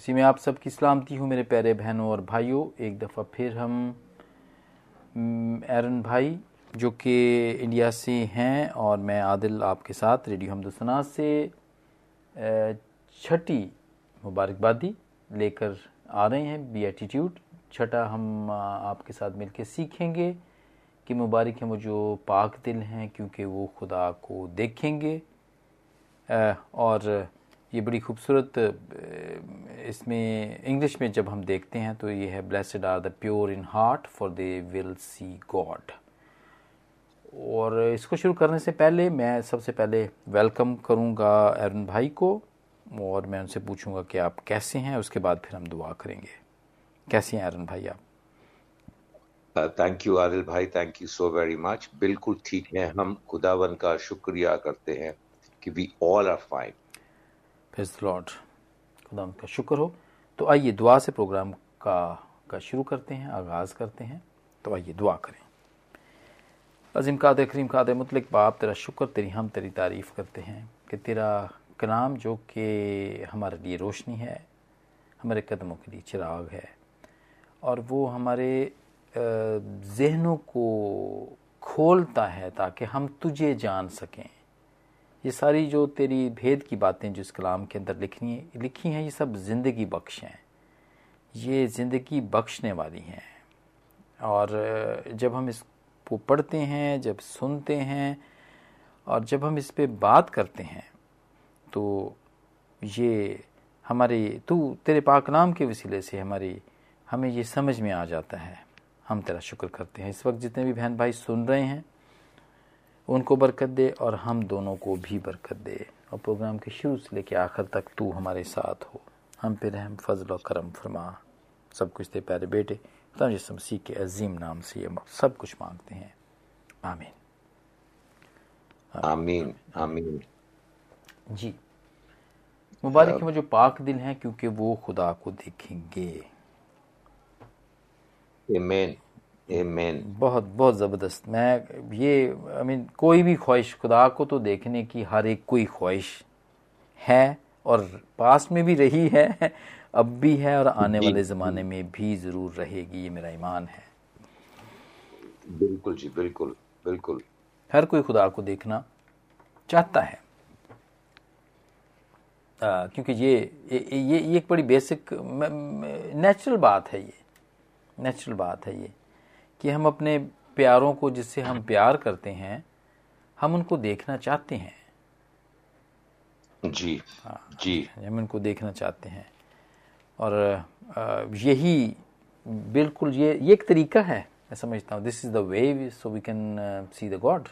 इसी में आप सबकी सलामती हूँ मेरे प्यारे बहनों और भाइयों। एक दफ़ा फिर हम एरन भाई, जो कि इंडिया से हैं और मैं आदिल आपके साथ रेडियो हमदसना से छठी मुबारकबादी लेकर आ रहे हैं बी एटीट्यूड। छठा हम आपके साथ मिलकर सीखेंगे कि मुबारक हैं वो जो पाक दिल हैं क्योंकि वो खुदा को देखेंगे। और ये बड़ी खूबसूरत इसमें, इंग्लिश में जब हम देखते हैं तो ये है blessed are the pure in heart for they will see God और इसको शुरू करने से पहले मैं सबसे पहले वेलकम करूँगा अरुण भाई को, और मैं उनसे पूछूँगा कि आप कैसे हैं, उसके बाद फिर हम दुआ करेंगे। कैसे हैं अरुण भाई आप? थैंक यू आदिल भाई thank you so very much बिल्कुल ठीक है हम, खुदावन का शुक्रिया करते हैं कि वी ऑल आर फाइन फिर लॉर्ड खुदा का शुक्र हो। तो आइए दुआ से प्रोग्राम का का शुरू करते हैं, आगाज़ करते हैं। तो आइए दुआ करें। अजीम काद करीम काद मुतलिक बाप, तेरा शुक्र, तेरी हम, तेरी तारीफ़ करते हैं कि तेरा कलाम जो कि हमारे लिए रोशनी है, हमारे कदमों के लिए चिराग है और वो हमारे जहनों को खोलता है ताकि हम तुझे जान सकें। ये सारी जो तेरी भेद की बातें जो इस कलाम के अंदर लिखनी है, लिखी हैं, ये सब ज़िंदगी बख्श हैं। ये ज़िंदगी बख्शने वाली हैं। और जब हम इसको पढ़ते हैं, जब सुनते हैं, और जब हम इस पर बात करते हैं तो ये हमारे, तू तेरे पाक नाम के वसीले से हमारी, हमें ये समझ में आ जाता है। हम तेरा शुक्र करते हैं। इस वक्त जितने भी बहन भाई सुन रहे हैं उनको बरकत दे और हम दोनों को भी बरकत दे। और प्रोग्राम के शुरू से लेकर आखिर तक तू हमारे साथ हो। हम पे रहम फजल और करम फरमा। सब कुछ दे प्यारे बेटे मसीह के अजीम नाम से ये सब कुछ मांगते हैं। आमीन। आमीन आमीन। जी। मुबारक है वो जो पाक दिल हैं क्योंकि वो खुदा को देखेंगे। आमीन Amen. बहुत बहुत ज़बरदस्त। मैं ये आई मीन कोई भी ख्वाहिश खुदा को तो देखने की हर एक कोई ख्वाहिश है और पास में भी रही है अब भी है और आने वाले ज़माने में भी ज़रूर रहेगी ये मेरा ईमान है। बिल्कुल जी बिल्कुल बिल्कुल। हर कोई खुदा को देखना चाहता है। आ, क्योंकि ये ये ये एक बड़ी बेसिक नेचुरल बात है ये। नेचुरल बात है ये। कि हम अपने प्यारों को जिससे हम प्यार करते हैं हम उनको देखना चाहते हैं। जी हाँ जी। हम उनको देखना चाहते हैं। और यही बिल्कुल ये ये एक तरीका है मैं समझता हूँ। This is the way so we can see the God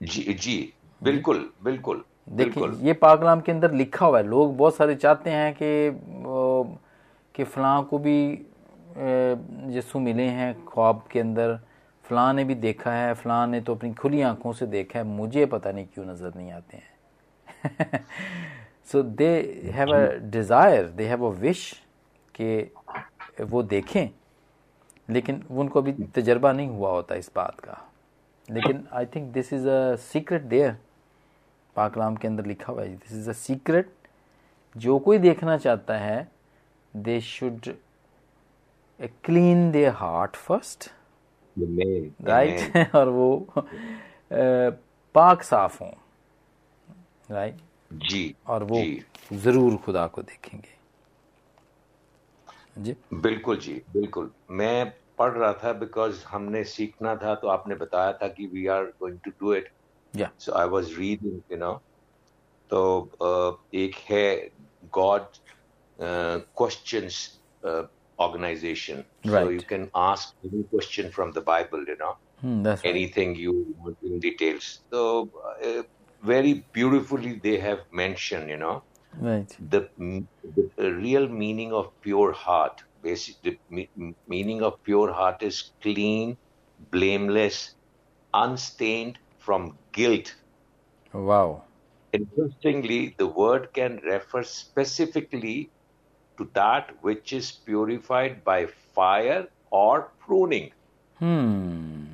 जी जी। बिल्कुल बिल्कुल देखिए ये पाकलाम के अंदर लिखा हुआ है। लोग बहुत सारे चाहते हैं कि कि फलां को भी यसु मिले हैं ख्वाब के अंदर। फ़लाँ ने भी देखा है फ़लाँ ने तो अपनी खुली आँखों से देखा है। मुझे पता नहीं क्यों नज़र नहीं आते हैं। So they have a desire they have a wish कि वो देखें। लेकिन उनको अभी तजर्बा नहीं हुआ होता इस बात का। लेकिन I think this is a secret there पाकलाम के अंदर लिखा हुआ है। दिस इज़ अ सीक्रेट जो कोई देखना चाहता है they should clean their heart first right और वो पाक साफ़ हों राइट जी और वो जी. ज़रूर खुदा को देखेंगे। जी। बिल्कुल जी बिल्कुल। मैं पढ़ रहा था बिकॉज़ हमने सीखना था तो आपने बताया था कि we are going to do it so I was reading you know तो एक है Got Questions organization. Right. So you can ask any question from the Bible, you know, mm, anything you want in details. So uh, very beautifully they have mentioned, you know, right. the, the real meaning of pure heart. Basic the meaning of pure heart is clean, blameless, unstained from guilt. Wow. Interestingly, the word can refer specifically to that which is purified by fire or pruning. Hmm.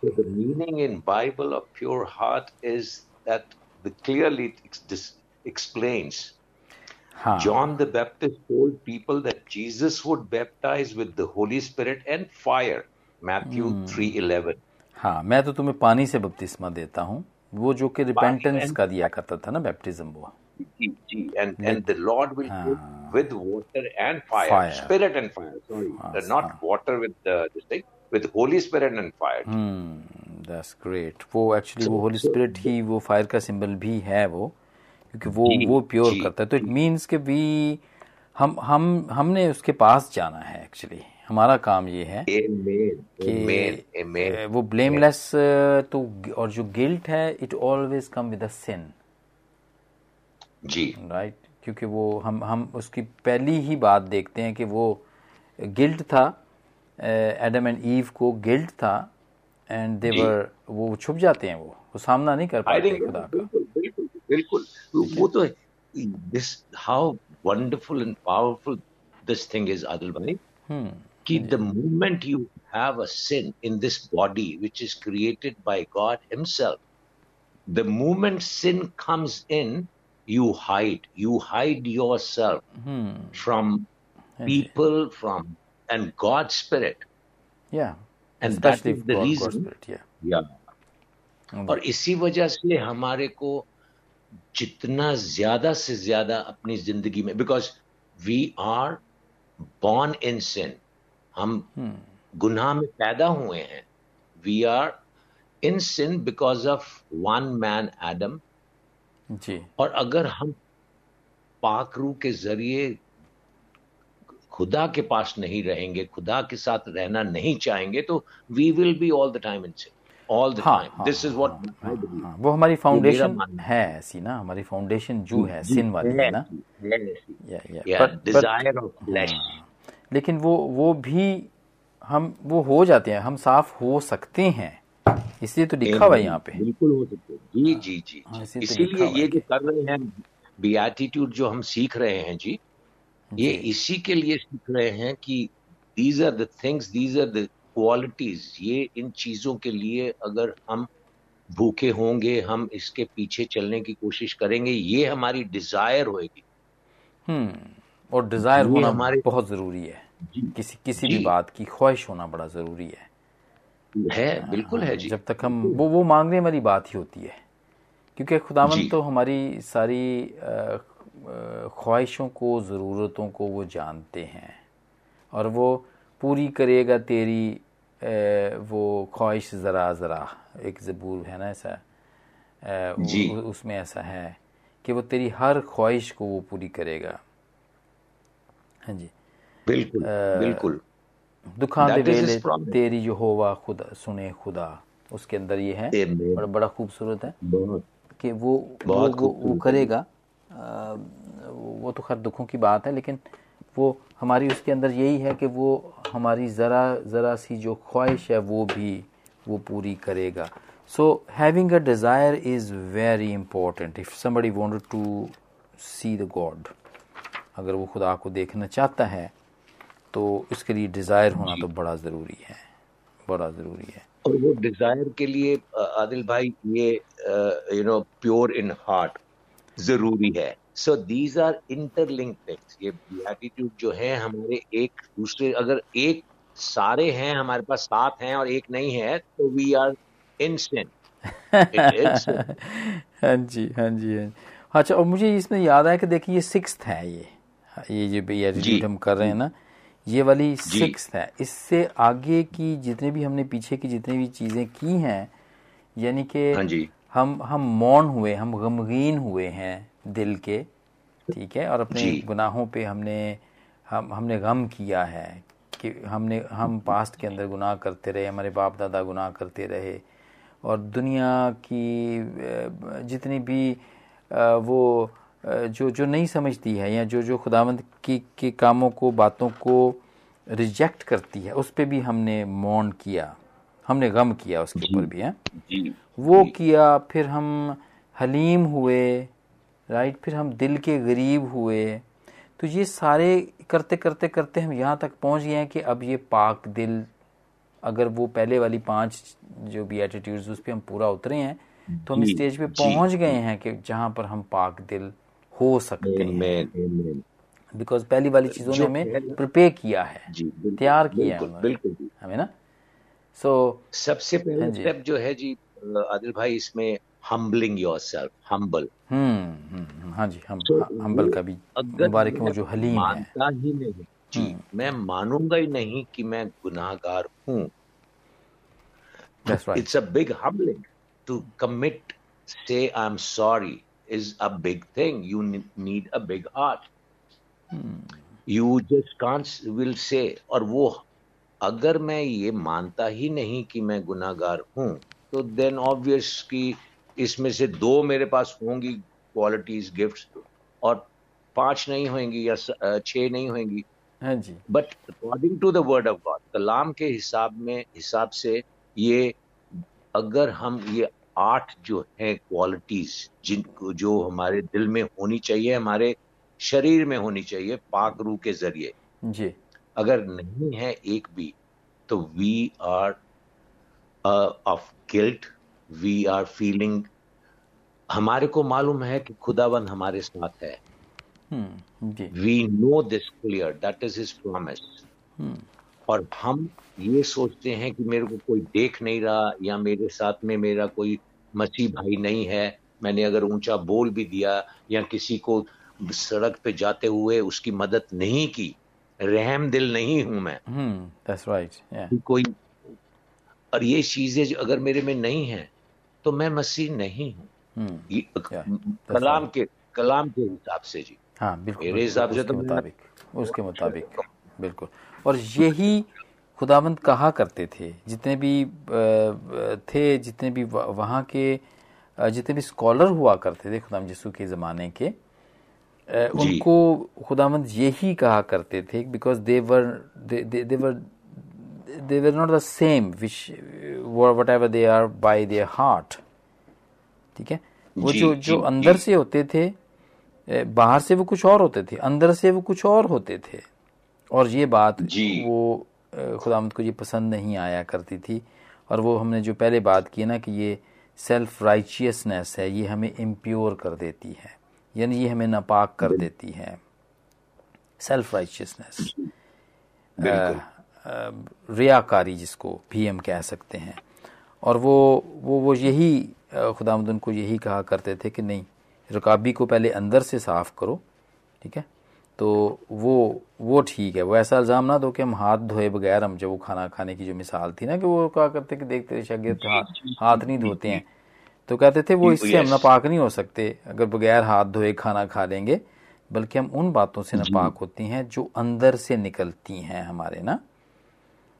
So the meaning in Bible of pure heart is that the clearly this explains हाँ. John the Baptist told people that Jesus would baptize with the Holy Spirit and fire. Matthew hmm. 3:11. हाँ मैं तो तुम्हें पानी से बपतिस्मा देता हूँ वो जो कि रिपेंटेंस का दिया करता था ना बैप्टिज्म वो जी जी and and the Lord will with water and fire spirit and fire sorry not water with this thing with holy spirit and fire that's great वो एक्चुअली वो होली स्पिरिट ही वो फायर का सिंबल भी है वो क्योंकि वो वो प्योर करता है। तो इट मीन्स कि वी हम हम हमने उसके पास जाना है एक्चुअली हमारा काम ये है कि वो ब्लेमलेस तो और जो गिल्ट है it always come with sin ji. Right क्योंकि वो हम हम उसकी पहली ही बात देखते हैं कि वो गिल्ट था एडम एंड ईव को गिल्ट था एंड देवर वो छुप जाते हैं वो। वो सामना नहीं कर पाते खुदा का। बिल्कुल वो तो this how wonderful and powerful this thing is Adil भाई कि the moment you have a sin in this body which is created by God himself the moment sin comes in you hide you hide yourself hmm. from people from and god's spirit yeah and that is the God, reason God spirit, yeah yeah hmm. और इसी वजह से हमारे को जितना ज्यादा से ज्यादा अपनी जिंदगी में because we are born in sin हम hmm. गुनाह में पैदा हुए हैं we are in sin because of one man Adam जी। और अगर हम पाकरू के ज़रिए खुदा के पास नहीं रहेंगे खुदा के साथ रहना नहीं चाहेंगे तो we will be all the time in all the time this is what वो हमारी फाउंडेशन है। ऐसी ना हमारी फाउंडेशन जो है सिन वाली है ना? डिज़ायर ऑफ़ फ्लैश लेकिन वो वो भी हम वो हो जाते हैं हम साफ़ हो सकते हैं। इसलिए तो लिखा हुआ है यहाँ पे। बिल्कुल हो सकते जी जी जी हाँ, तो इसीलिए ये जो कर रहे हैं बीएटीट्यूड जो हम सीख रहे हैं जी ये इसी के लिए सीख रहे हैं कि these are the things these are the qualities ये इन चीज़ों के लिए अगर हम भूखे होंगे हम इसके पीछे चलने की कोशिश करेंगे ये हमारी डिज़ायर होगी हम्म और डिज़ायर होना हमारे बहुत ज़रूरी है। किसी किसी भी बात की ख्वाहिश होना बड़ा ज़रूरी है। है बिल्कुल है जी। जब तक हम वो वो मांगने वाली बात ही होती है। क्योंकि खुदावन तो हमारी सारी ख्वाहिशों को ज़रूरतों को वो जानते हैं। और वो पूरी करेगा तेरी वो ख्वाहिश ज़रा ज़रा एक ज़बूर है ना ऐसा? जी। उसमें ऐसा है कि वो तेरी हर ख्वाहिश को वो पूरी करेगा। हाँ जी। बिल्कुल आ, बिल्कुल। दुखा दे वेले तेरी जो होवा खुदा सुने खुदा। उसके अंदर ये है बड़ा बड़ा खूबसूरत है कि वो वो, वो, वो करेगा। वो तो खैर दुखों की बात है लेकिन वो हमारी उसके अंदर यही है कि वो हमारी ज़रा ज़रा सी जो ख्वाहिश है वो भी वो पूरी करेगा। So having a desire is very important if somebody wanted to see the God अगर वो खुदा को देखना चाहता है तो इसके लिए डिज़ायर होना तो बड़ा ज़रूरी है बड़ा ज़रूरी है। और वो डिज़ायर के लिए आदिल भाई ये you know pure in heart ज़रूरी है। So these are interlink things ये एटीट्यूड जो है हमारे एक दूसरे अगर एक सारे हैं हमारे पास सात हैं और एक नहीं है तो वी आर इन हाँ जी हाँ जी हाँ अच्छा और मुझे इसमें याद आया कि देखिए ये सिक्स है ये। ये जो एटीट्यूड हम कर रहे हैं ना ये वाली सिक्स है। इससे आगे की जितने भी हमने पीछे की जितनी भी चीज़ें की हैं यानी कि हाँ हम हम मौन हुए हम गमगीन हुए हैं दिल के ठीक है? और अपने गुनाहों पे हमने हम हमने गम किया है कि हमने हम पास्ट के अंदर गुनाह करते रहे हमारे बाप दादा गुनाह करते रहे और दुनिया की जितनी भी वो जो जो नहीं समझती है या जो जो खुदावंद की के कामों को बातों को रिजेक्ट करती है उस पर भी हमने मौन किया हमने गम किया उसके ऊपर भी है? वो किया फिर हम हलीम हुए राइट फिर हम दिल के गरीब हुए तो ये सारे करते करते करते हम यहाँ तक पहुँच गए हैं कि अब ये पाक दिल अगर वो पहले वाली पाँच जो भी एटीट्यूड्स उस पर हम पूरा उतरे हैं तो हम स्टेज पे पहुँच गए हैं कि जहाँ पर हम पाक दिल हो सकते हैं बिकॉज़ पहली वाली चीज़ों ने हमें प्रिपेयर किया है तैयार किया है बिल्कुल हमें ना? सो so, सबसे पहले स्टेप हाँ जो। है जी आदिल भाई इसमें हम्बलिंग योर सेल्फ हम्बल हाँ जी हम so, हम्बल का भी मुबारक वो जो हलीम मानता ही नहीं जी हम्म। मैं मानूँगा ही नहीं कि मैं गुनाहगार हूँ। It's a big humbling to commit say I am sorry is a big thing. You need a big heart. Hmm. You just can't will say और वो अगर मैं ये मानता ही नहीं कि मैं गुनाहगार हूँ तो देन ऑब्वियस कि इसमें से दो मेरे पास होंगी क्वालिटीज गिफ्ट्स और पाँच नहीं होंगी या छह नहीं होंगी हाँ जी but according to the word of God कलाम के हिसाब में हिसाब से ये अगर हम ये आठ जो है क्वालिटीज जिनको जो हमारे दिल में होनी चाहिए हमारे शरीर में होनी चाहिए पाक रू के ज़रिए। जी। अगर नहीं है एक भी तो we are of guilt we are feeling हमारे को मालूम है कि खुदावन हमारे साथ है। We know this clear that is his promise और हम ये सोचते हैं कि मेरे को कोई देख नहीं रहा या मेरे साथ में मेरा कोई मसीह भाई नहीं है मैंने अगर ऊँचा बोल भी दिया या किसी को सड़क पे जाते हुए उसकी मदद नहीं की रहम दिल नहीं हूँ मैं दैट्स hmm, right. yeah. कोई और ये चीज़ें अगर मेरे में नहीं है तो मैं मसीह नहीं हूँ hmm. yeah, कलाम right. के कलाम के हिसाब से जी हाँ बिल्कुल मेरे हिसाब से तो मुताबिक उसके मुताबिक बिल्कुल और यही खुदावंत कहा करते थे। जितने भी थे जितने भी वहाँ के जितने भी स्कॉलर हुआ करते थे खुदाम यीशु के ज़माने के उनको खुदावंत यही कहा करते थे because they were they were they were they were not the same which whatever they are by their heart ठीक है? वो जो जो अंदर से होते थे बाहर से वो कुछ और होते थे अंदर से वो कुछ और होते थे। और ये बात वो खुदामद को ये पसंद नहीं आया करती थी। और वो हमने जो पहले बात की ना कि ये सेल्फ राइचियसनेस है ये हमें इम्प्योर कर देती है। यानी ये हमें नापाक कर देती है। सेल्फ राइचियसनेस रियाकारी जिसको भी हम कह सकते हैं। और वो वो वो यही खुदामद उनको यही कहा करते थे कि नहीं रुकाबी को पहले अंदर से साफ़ करो ठीक है? तो वो वो ठीक है। वो ऐसा इल्ज़ाम ना दो कि हम हाथ धोए बगैर हम जब वो खाना खाने की जो मिसाल थी ना कि वो कहा करते कि देखते शागिर्द हाथ हाथ नहीं धोते हैं। तो कहते थे वो इससे हम नापाक नहीं हो सकते अगर बगैर हाथ धोए खाना खा लेंगे बल्कि हम उन बातों से नापाक होती हैं जो अंदर से निकलती हैं हमारे ना।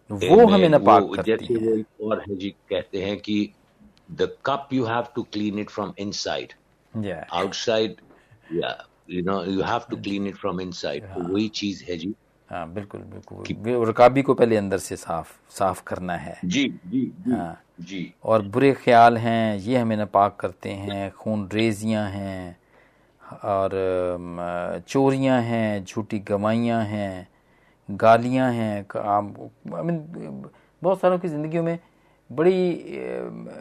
वो हमें नापाक करती हैं। और है जी कहते हैं कि the cup you have to clean it from inside outside या no you have to clean it from inside वही चीज़ है जी। हाँ बिल्कुल बिल्कुल। रकाबी को पहले अंदर से साफ़ साफ़ करना है। जी जी जी, हाँ। जी। और बुरे ख्याल हैं ये हमें नापाक करते हैं खून रेजियाँ हैं और चोरियाँ हैं झूठी गवाइयाँ हैं गालियाँ हैं आई बहुत सारों की ज़िंदगियों में बड़ी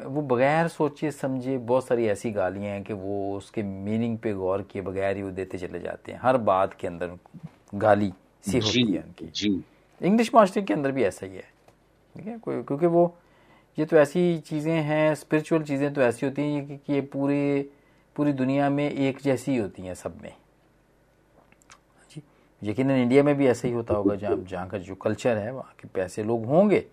वो बगैर सोचे समझे बहुत सारी ऐसी गालियाँ हैं कि वो उसके मीनिंग पे गौर किए बगैर ही वो देते चले जाते हैं। हर बात के अंदर गाली सी होती है उनकी। इंग्लिश मास्टर के अंदर भी ऐसा ही है ठीक है? कोई क्योंकि वो ये तो ऐसी चीज़ें हैं स्पिरिचुअल चीज़ें तो ऐसी होती हैं कि ये पूरे पूरी दुनिया में एक जैसी होती हैं सब में। जी यकीन इंडिया में भी ऐसा ही होता होगा जहाँ जहाँ का जो कल्चर है वहाँ के पैसे लोग होंगे।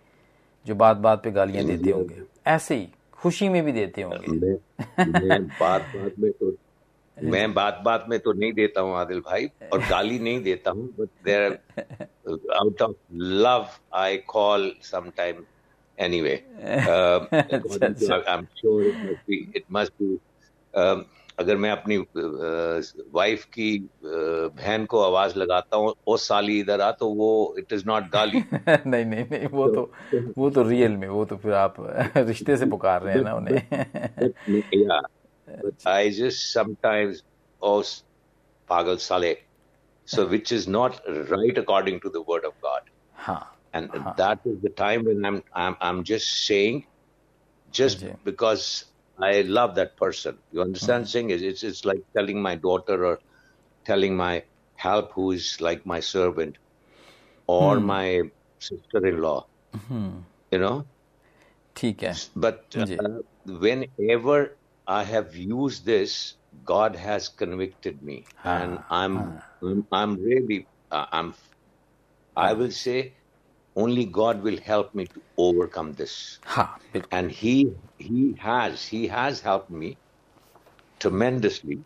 जो बात बात पे गालियाँ देते होंगे। ऐसे ही खुशी में भी देते होंगे। मैं, बात बात में तो मैं बात बात में तो नहीं देता हूँ आदिल भाई और गाली नहीं देता हूँ but there out of love I call sometime anyway I am sure it must be अगर मैं अपनी वाइफ की बहन को आवाज़ लगाता हूँ ओ साली इधर आ तो वो इट इज़ नॉट गाली नहीं नहीं नहीं वो तो वो तो रियल में वो तो फिर आप रिश्ते से पुकार रहे हैं ना उन्हें। आई जस्ट समटाइम्स ओ पागल साले. So which is not right according to the word of God and that is the time just say just because I love that person. You understand? Mm-hmm. Saying it's it's like telling my daughter or telling my help who is like my servant or hmm. my sister-in-law. Hmm. You know. ठीक है. But uh, whenever I have used this, God has convicted me, ah, and I'm ah. I'm really uh, I'm I will say only God will help me to overcome this. Ha, and He He has He has helped me tremendously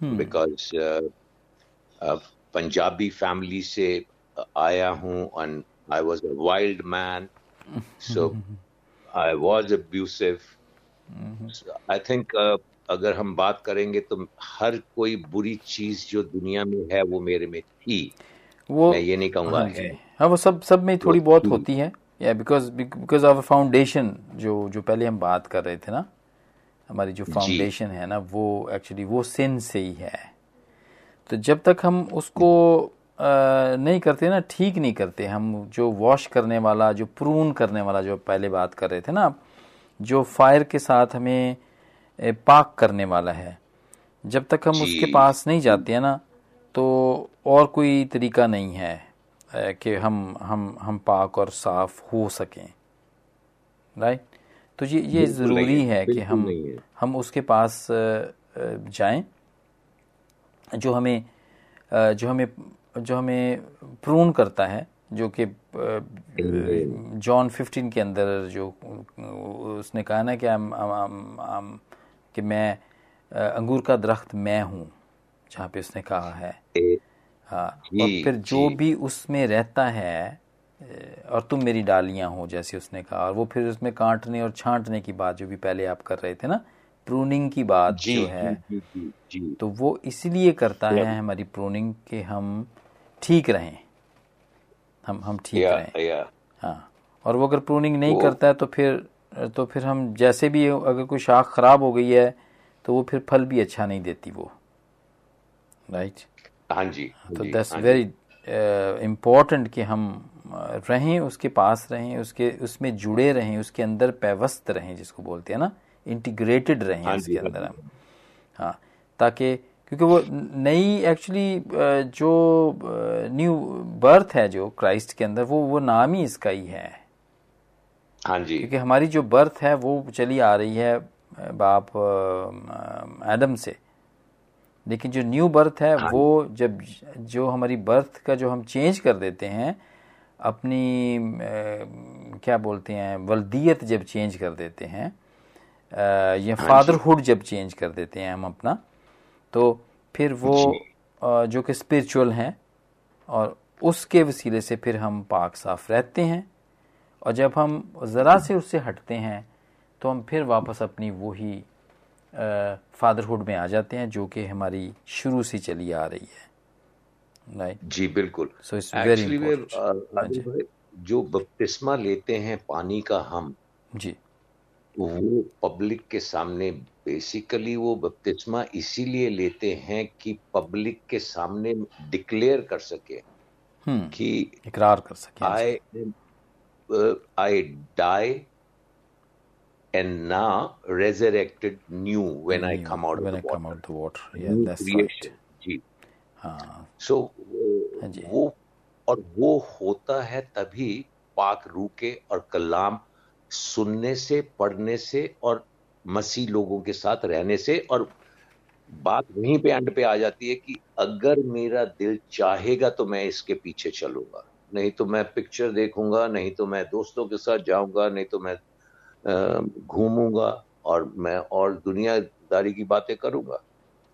hmm. because uh, uh, Punjabi family से आया हूँ and I was a wild man, so I was abusive. So I think uh, अगर हम बात करेंगे तो हर कोई बुरी चीज जो दुनिया में है वो मेरे में थी वो मैं ये नहीं कहूँगा हाँ हाँ। वो सब सब में थोड़ी बहुत होती है। या बिकॉज़ बिकॉज़ ऑफ़ फाउंडेशन जो जो पहले हम बात कर रहे थे ना हमारी जो फाउंडेशन है ना वो एक्चुअली वो सिन से ही है। तो जब तक हम उसको आ, नहीं करते ना ठीक नहीं करते हम जो वॉश करने वाला जो प्रून करने वाला जो पहले बात कर रहे थे ना जो फायर के साथ हमें पाक करने वाला है जब तक हम उसके पास नहीं जाते हैं ना तो और कोई तरीका नहीं है कि हम हम हम पाक और साफ़ हो सकें। राइट तो ये ये ज़रूरी है कि हम हम उसके पास जाएँ जो हमें जो हमें जो हमें प्रून करता है जो कि जॉन फिफ्टीन के अंदर जो उसने कहा ना कि हम कि मैं अंगूर का दरख्त मैं हूँ। जहाँ पे उसने कहा है। हाँ और फिर जो भी उसमें रहता है और तुम मेरी डालियाँ हो जैसे उसने कहा और वो फिर उसमें काटने और छांटने की बात जो भी पहले आप कर रहे थे ना प्रूनिंग की बात जो है जी, जी, जी, तो वो इसलिए करता है हमारी प्रूनिंग के हम ठीक रहें। हम हम ठीक रहें। हाँ और वो अगर प्रूनिंग नहीं करता है तो फिर तो फिर हम जैसे भी अगर कोई शाख खराब हो गई है तो वो फिर फल भी अच्छा नहीं देती वो। राइट हाँ जी तो दैट्स वेरी इम्पोर्टेंट कि हम रहें उसके पास रहें उसके उसमें जुड़े रहें उसके अंदर पैवस्त रहें जिसको बोलते हैं ना इंटीग्रेटेड रहें हाँ उसके हाँ अंदर हम। हाँ ताकि क्योंकि वो नई एक्चुअली जो न्यू बर्थ है जो क्राइस्ट के अंदर वो वो नाम ही इसका ही है। हाँ जी। क्योंकि हमारी जो बर्थ है वो चली आ रही है बाप एडम से। लेकिन जो न्यू बर्थ है हाँ वो जब जो हमारी बर्थ का जो हम चेंज कर देते हैं अपनी क्या बोलते हैं वल्दियत जब चेंज कर देते हैं या हाँ फादरहुड जब चेंज कर देते हैं हम अपना तो फिर वो जो। कि स्पिरिचुअल हैं और उसके वसीले से फिर हम पाक साफ़ रहते हैं और जब हम ज़रा से उससे हटते हैं तो हम फिर वापस अपनी वही फादरहुड में आ जाते हैं जो कि हमारी शुरू से चली आ रही है। राइट जी बिल्कुल। सो इट्स वेरी जो। बपतिस्मा लेते हैं पानी का हम जी। वो पब्लिक के सामने बेसिकली वो बपतिस्मा इसीलिए लेते हैं कि पब्लिक के सामने डिक्लेयर कर सके हम्म, कि इकरार कर सके आई I die and now resurrected new when new, I come out when of the I water. come out the water. Yeah, new that's creation. right. जी हाँ so uh, वो और वो होता है तभी पाक रू के और कलाम सुनने से पढ़ने से और मसीह लोगों के साथ रहने से और बात वहीं पे एंड पे आ जाती है कि अगर मेरा दिल चाहेगा तो मैं इसके पीछे चलूँगा नहीं तो मैं पिक्चर देखूँगा नहीं तो मैं दोस्तों के साथ जाऊँगा नहीं तो मैं घूमूँगा और मैं और दुनियादारी की बातें करूँगा।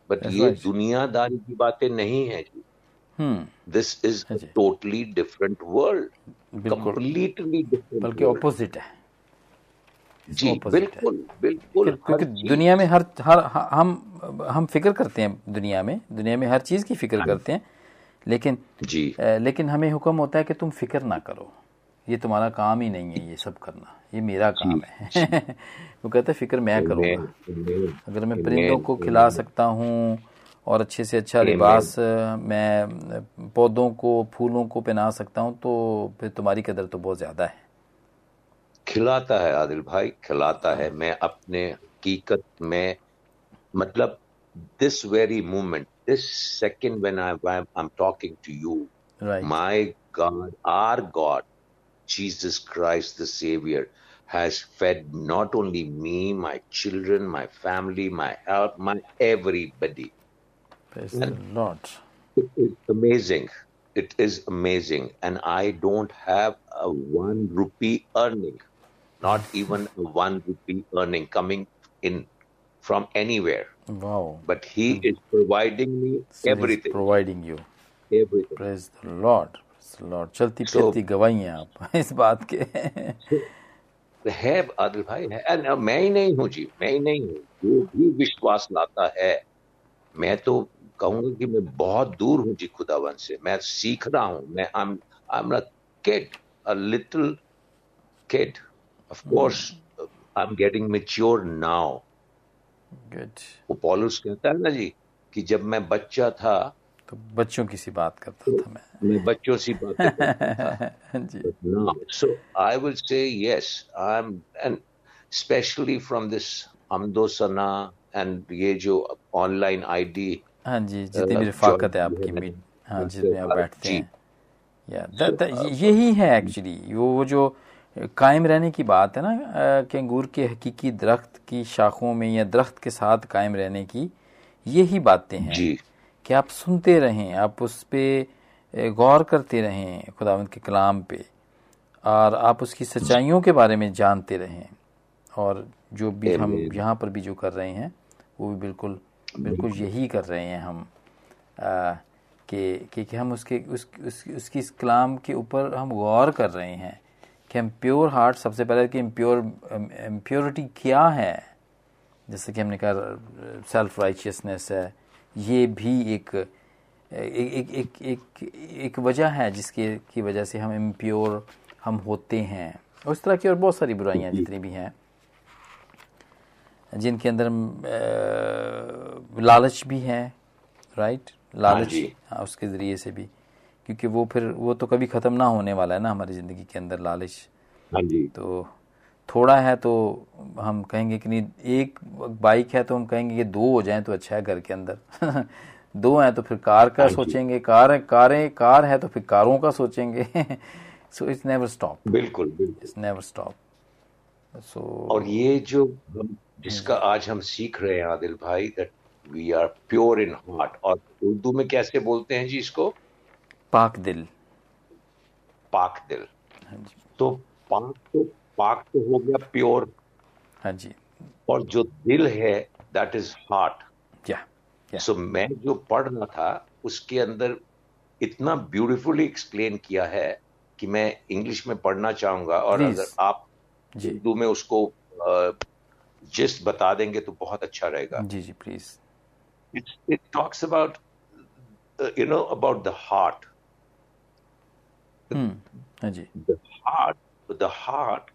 बट ये दुनियादारी की बातें नहीं है जी। This is totally different world completely different बल्कि ऑपोजिट है। जी बिल्कुल बिल्कुल क्योंकि दुनिया में हर हर हम हम फ़िक्र करते हैं दुनिया में। दुनिया में हर चीज़ की फ़िक्र हाँ। करते हैं। लेकिन जी। लेकिन हमें हुक्म होता है कि तुम फ़िक्र ना करो। ये तुम्हारा काम ही नहीं है ये सब करना। ये मेरा काम है। वो कहते फ़िक्र मैं करूँगा। अगर मैं परिंदों को खिला सकता हूँ और अच्छे से अच्छा लिबास मैं पौधों को फूलों को पहना सकता हूँ तो फिर तुम्हारी कदर तो बहुत ज़्यादा है। खिलाता है आदिल भाई खिलाता है। मैं अपने हकीकत में मतलब this very moment this second when I, I'm talking to you, right. my God, our God, Jesus Christ, the Savior, has fed not only me, my children, my family, my health, my everybody. Praise and the Lord. It is amazing. It is amazing. And I don't have a one rupee earning, not even a one rupee earning coming in from anywhere. Wow. But He hmm. is providing me So everything. Providing you. everything. Praise the Lord. Lord. चलती So- फिरती गवाही हैं आप इस बात के। है आदिल भाई है। मैं ही नहीं हूँ जी मैं ही नहीं हूँ। जो भी विश्वास लाता है मैं तो कहूँगा कि मैं बहुत दूर हूँ जी खुदावन से। मैं सीख रहा हूँ मैं I'm a kid a little kid of course uh, I'm getting mature now good वो पॉलुस कहता है ना जी कि जब मैं बच्चा था तो बच्चों की सी बात करता था मैं। मैं बच्चों सी बातें करता था। जी। now. So I will say yes. I'm and especially from this Amdosana and ये जो online ID हाँ जी जितनी भी रफाकत है आपकी मीट हाँ उससे जिसमें आप आप- बैठते हैं। या that- यही है एक्चुअली वो वो जो कायम रहने की बात है ना कि अंगूर के हकीकी दरख्त की शाखों में या दरख्त के साथ कायम रहने की यही बातें हैं। जी। कि आप सुनते रहें आप उस पर गौर करते रहें खुदावंद के कलाम पे और आप उसकी सच्चाइयों के बारे में जानते रहें और जो भी हम यहाँ पर भी जो कर रहे हैं वो भी बिल्कुल बिल्कुल यही कर रहे हैं हम कि कि कि हम उसके उस, उस, उसकी इस कलाम के ऊपर हम गौर कर रहे हैं कि हम प्योर हार्ट सबसे पहले कि इम्प्योर इम्प्योरिटी क्या है? जैसे कि हमने कहा सेल्फ राइचियसनेस है ये भी एक एक एक एक एक, एक वजह है जिसके की वजह से हम इम्प्योर हम होते हैं। उस तरह की और बहुत सारी बुराइयाँ जितनी भी हैं जिनके अंदर लालच भी है राइट लालच हाँ उसके ज़रिए से भी। क्योंकि वो फिर वो तो कभी ख़त्म ना होने वाला है ना हमारी ज़िंदगी के अंदर लालच। हाँ तो थोड़ा है तो हम कहेंगे कि नहीं एक बाइक है तो हम कहेंगे कि दो हो जाए तो अच्छा है घर के अंदर। दो हैं तो फिर कार का हाँ। सोचेंगे कार कारें कार है तो फिर कारों का सोचेंगे। सो इट्स नेवर स्टॉप बिल्कुल इट्स नेवर स्टॉप सो और ये जो जिसका आज हम सीख रहे हैं आदिल भाई that we are pure in heart और उर्दू में कैसे बोलते हैं जी इसको? पाक दिल। पाक दिल। हाँ तो पाक तो पाक तो हो गया प्योर। हाँ जी। और जो दिल है दैट इज़ हार्ट या या सो मैं जो पढ़ रहा था उसके अंदर इतना ब्यूटीफुली एक्सप्लेन किया है कि मैं इंग्लिश में पढ़ना चाहूँगा और Please. अगर आप उर्दू में उसको जिस्ट बता देंगे तो बहुत अच्छा रहेगा। जी जी please it, it talks about uh, you know about the heart hmm हाँ जी। The heart the heart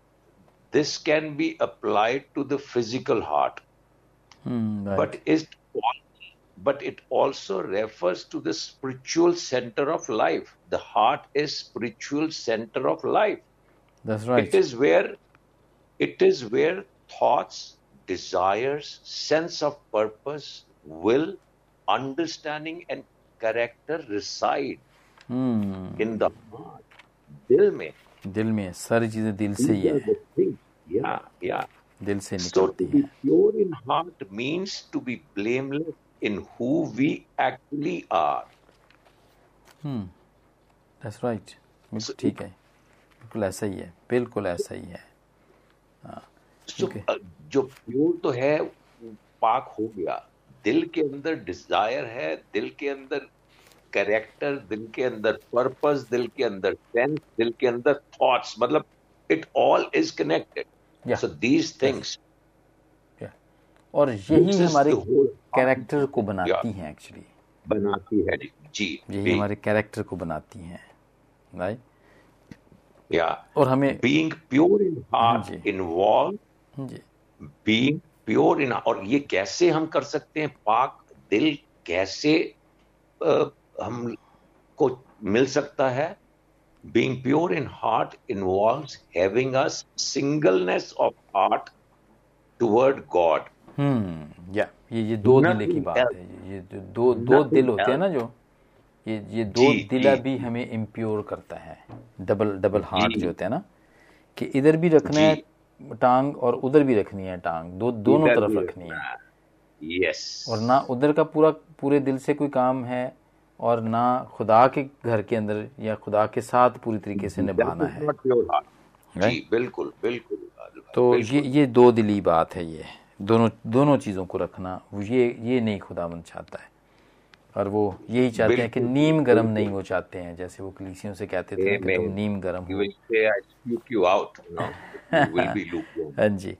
this can be applied to the physical heart. Mm, right. But it but it also refers to the spiritual center of life. The heart is spiritual center of life. That's right. It is where it is where thoughts, desires, sense of purpose, will, understanding and character reside hmm. in the heart. Dil mein. Dil mein. Sari dil se hai. Yeah yeah. दिल से so to निकलती be हैं। pure in heart means to be blameless in who we actually are. Hmm that's right बिल्कुल ठीक है। बिल्कुल ऐसा ही है। बिल्कुल ऐसा ही है। so, Okay. जो प्योर तो है पाक हो गया। दिल के अंदर डिज़ायर है दिल के अंदर कैरेक्टर दिल के अंदर पर्पस दिल के अंदर सेंस दिल के अंदर थॉट्स मतलब it all is connected Yeah. So these things Yeah. और यही हमारे कैरेक्टर को बनाती हैं एक्चुअली बनाती है जी यही हमारे कैरेक्टर को बनाती हैं राइट yeah. और हमें being प्योर इन हार्ट जी. being pure in और ये कैसे हम कर सकते हैं? पाक दिल कैसे अ, हम को मिल सकता है? Being pure in heart involves having a singleness of heart toward God. हम्म या ये ये दो दिले की बात है। ये दो दो दिल होते हैं ना जो ये ये दो दिला भी हमें इम्प्योर करता है। डबल डबल हार्ट जो होते हैं ना कि इधर भी रखना है टांग और उधर भी रखनी है टांग। दो दोनों तरफ़ रखनी है। यस और ना उधर का पूरा पूरे दिल से कोई काम है और ना खुदा के घर के अंदर या खुदा के साथ पूरी तरीके से निभाना है। जी बिल्कुल बिल्कुल तो ये ये दो दिली बात है ये। दोनों दोनों चीज़ों को रखना ये ये नहीं खुदाबंद चाहता है। और वो यही चाहते हैं कि नीम गरम नहीं वो चाहते हैं जैसे वो कलीसियों से कहते थे कि तुम नीम गरम हो। हाँ जी।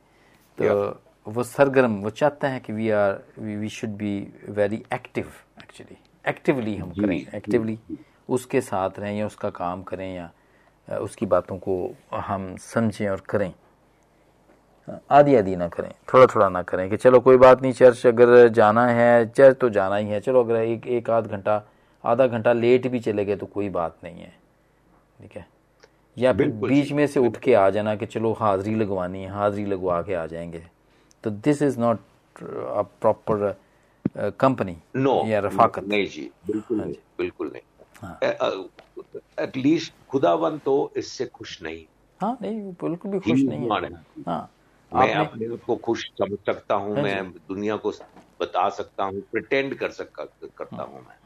तो वो सरगर्म वो चाहता है कि we are we should be very active actually actively हम करें एक्टिवली उसके साथ रहें या उसका काम करें या उसकी बातों को हम समझें और करें। आदि आदि ना करें थोड़ा थोड़ा ना करें कि चलो कोई बात नहीं चर्च अगर जाना है चर्च तो जाना ही है चलो अगर एक एक आध घंटा आधा घंटा लेट भी चले गए तो कोई बात नहीं है ठीक है? या फिर बीच में से उठ के आ जाना कि चलो हाजिरी लगवानी है हाजिरी लगवा के आ जाएँगे। तो this is not a proper company no या रफाकत नहीं जी बिल्कुल नहीं बिल्कुल नहीं एटलीस्ट खुदावन तो इससे खुश नहीं हाँ नहीं बिल्कुल भी खुश नहीं है हाँ मैं अपने को खुश समझ सकता हूँ मैं दुनिया को बता सकता हूँ प्रिटेंड कर सकता करता हूँ मैं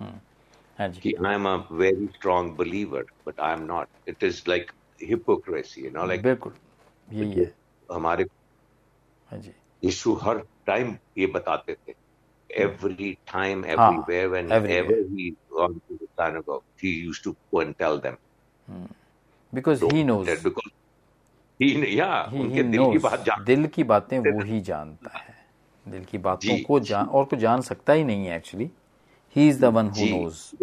कि I am a very strong believer but I am not it is like hypocrisy you know like बिल्कुल यही है हमारे हाँ जी यीशु हर टाइम ये बताते थे every time everywhere हाँ, whenever he gone to the synagogue he used to go and tell them. Hmm. because so he knows. because ही या उनके दिल की बात जान दिल की बातें वो ही जानता है। दिल की बातों को जान और को जान सकता ही नहीं है actually he is the one who knows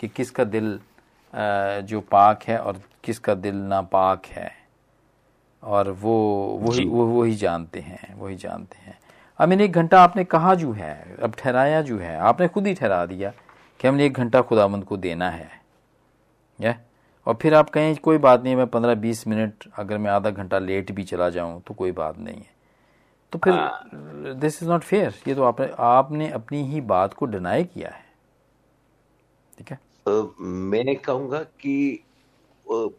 कि किसका दिल जो पाक है और किसका दिल नापाक है। और वो वही वो वही जानते हैं वही जानते हैं। आई मीन एक घंटा आपने कहा जो है? अब ठहराया जो है? आपने खुद ही ठहरा दिया कि हमने एक घंटा खुदामंद को देना है। या? और फिर आप कहें कोई बात नहीं मैं पंद्रह बीस मिनट अगर मैं आधा घंटा लेट भी चला जाऊँ तो कोई बात नहीं है। तो फिर दिस इज़ नॉट फेयर ये तो आपने आपने अपनी ही बात को डिनाई किया है। ठीक है? uh, मैं कहूँगा कि uh,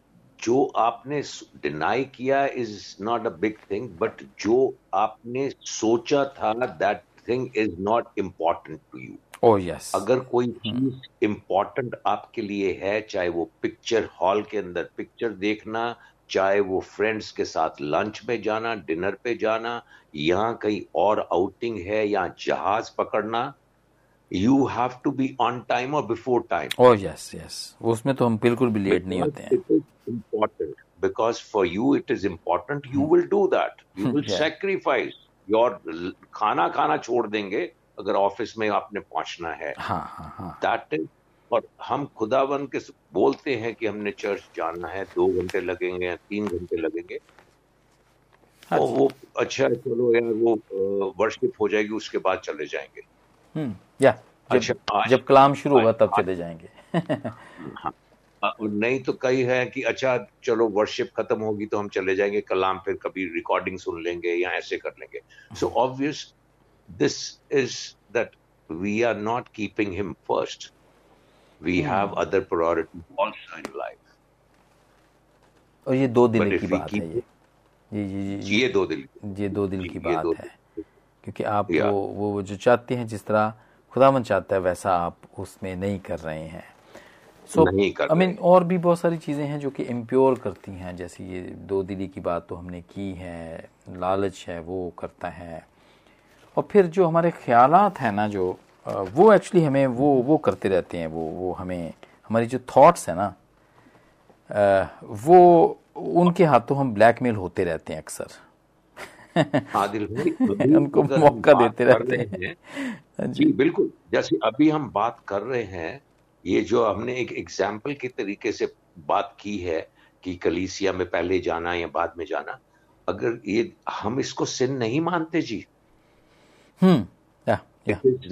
जो आपने डिनाई किया is not a big thing but जो आपने सोचा था that thing is not important to you oh, yes. अगर कोई hmm. चीज़ इम्पोर्टेंट आपके लिए है चाहे वो पिक्चर हॉल के अंदर पिक्चर देखना चाहे वो फ्रेंड्स के साथ लंच में जाना डिनर पे जाना यहाँ कहीं और आउटिंग है या जहाज़ पकड़ना you have to be on time और before time oh yes yes उसमें तो हम बिल्कुल भी लेट नहीं होते हैं। Important. Because for you it is important you will do that. You will yeah. sacrifice. Your खाना खाना छोड़ देंगे अगर ऑफ़िस में आपने पहुँचना है। दैट इज़ और हम खुदावन के बोलते हैं कि हमने चर्च जाना है दो घंटे लगेंगे या तीन घंटे लगेंगे। हाँ तो वो अच्छा चलो यार वो वर्शिप हो जाएगी उसके बाद चले जाएँगे। या जब, अच्छा जब कलाम शुरू होगा तब चले जाएँगे। हाँ। नहीं तो कई है कि अच्छा चलो वर्शिप खत्म होगी तो हम चले जाएँगे कलाम फिर कभी रिकॉर्डिंग सुन लेंगे या ऐसे कर लेंगे। So obvious this is that we are not keeping him first we have other priority also in life और ये दो दिल की बात है ये। ये ये ये, ये दो दिल ये दो दिल की बात है। क्योंकि आप वो वो जो चाहते हैं जिस तरह खुदावन चाहता है वैसा आप उसमें नहीं कर रहे हैं। सो आई मीन और भी बहुत सारी चीज़ें हैं जो कि इम्प्योर करती हैं। जैसे ये दो दिली की बात तो हमने की है लालच है वो करता है। और फिर जो हमारे ख्याल हैं ना जो वो एक्चुअली हमें वो वो करते रहते हैं वो वो हमें हमारी जो थॉट्स हैं ना वो उनके हाथों हम ब्लैकमेल होते रहते हैं अक्सर। आदिल उनको मौका देते रहते हैं। जी। बिल्कुल। जैसे अभी हम बात कर रहे हैं ये जो हमने एक एग्ज़ाम्पल के तरीके से बात की है कि कलीसिया में पहले जाना या बाद में जाना अगर ये हम इसको सिन नहीं मानते जी। हम्म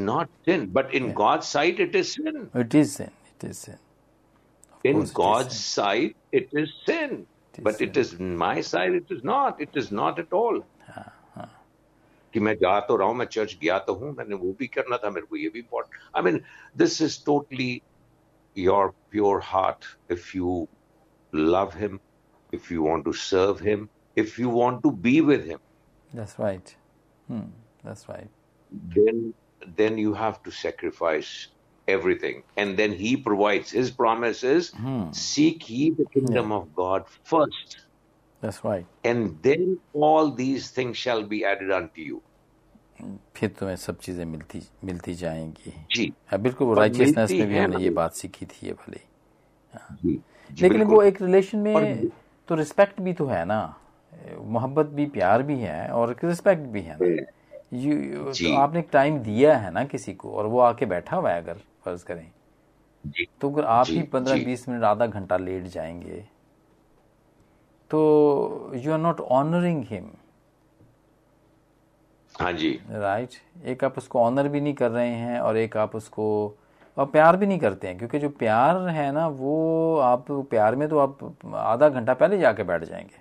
not sin but in God side it is sin it is sin it is sin in God side it is sin but it is my site it is not it is not at all कि मैं जा तो रहा हूं मैं church गया तो हूं मैंने वो भी करना था मेरे को ये भी important I mean this is totally your pure heart if you love him if you want to serve him if you want to be with him that's right hmm. that's right then then you have to sacrifice everything and then he provides his promise is hmm. seek ye the kingdom yeah. of god first That's right. And then all these things shall be added unto you. फिर तुम्हें सब चीज़ें मिलती मिलती जाएँगी। जी। हाँ बिल्कुल वो राइचियसनेस में भी हमने ये बात सीखी थी ये भले। हाँ। लेकिन वो एक रिलेशन में तो रिस्पेक्ट भी तो है ना। मोहब्बत भी प्यार भी है और रिस्पेक्ट भी है ना। यू तो आपने टाइम दिया है ना किसी को और वो आके बैठा हुआ है अगर फ़र्ज़ करें। तो अगर आप ही पंद्रह बीस मिनट आधा घंटा लेट जाएँगे तो you are not honouring him हाँ जी। Right right? एक आप उसको ऑनर भी नहीं कर रहे हैं और एक आप उसको और प्यार भी नहीं करते हैं क्योंकि जो प्यार है ना वो आप प्यार में तो आप आधा घंटा पहले जाके बैठ जाएँगे।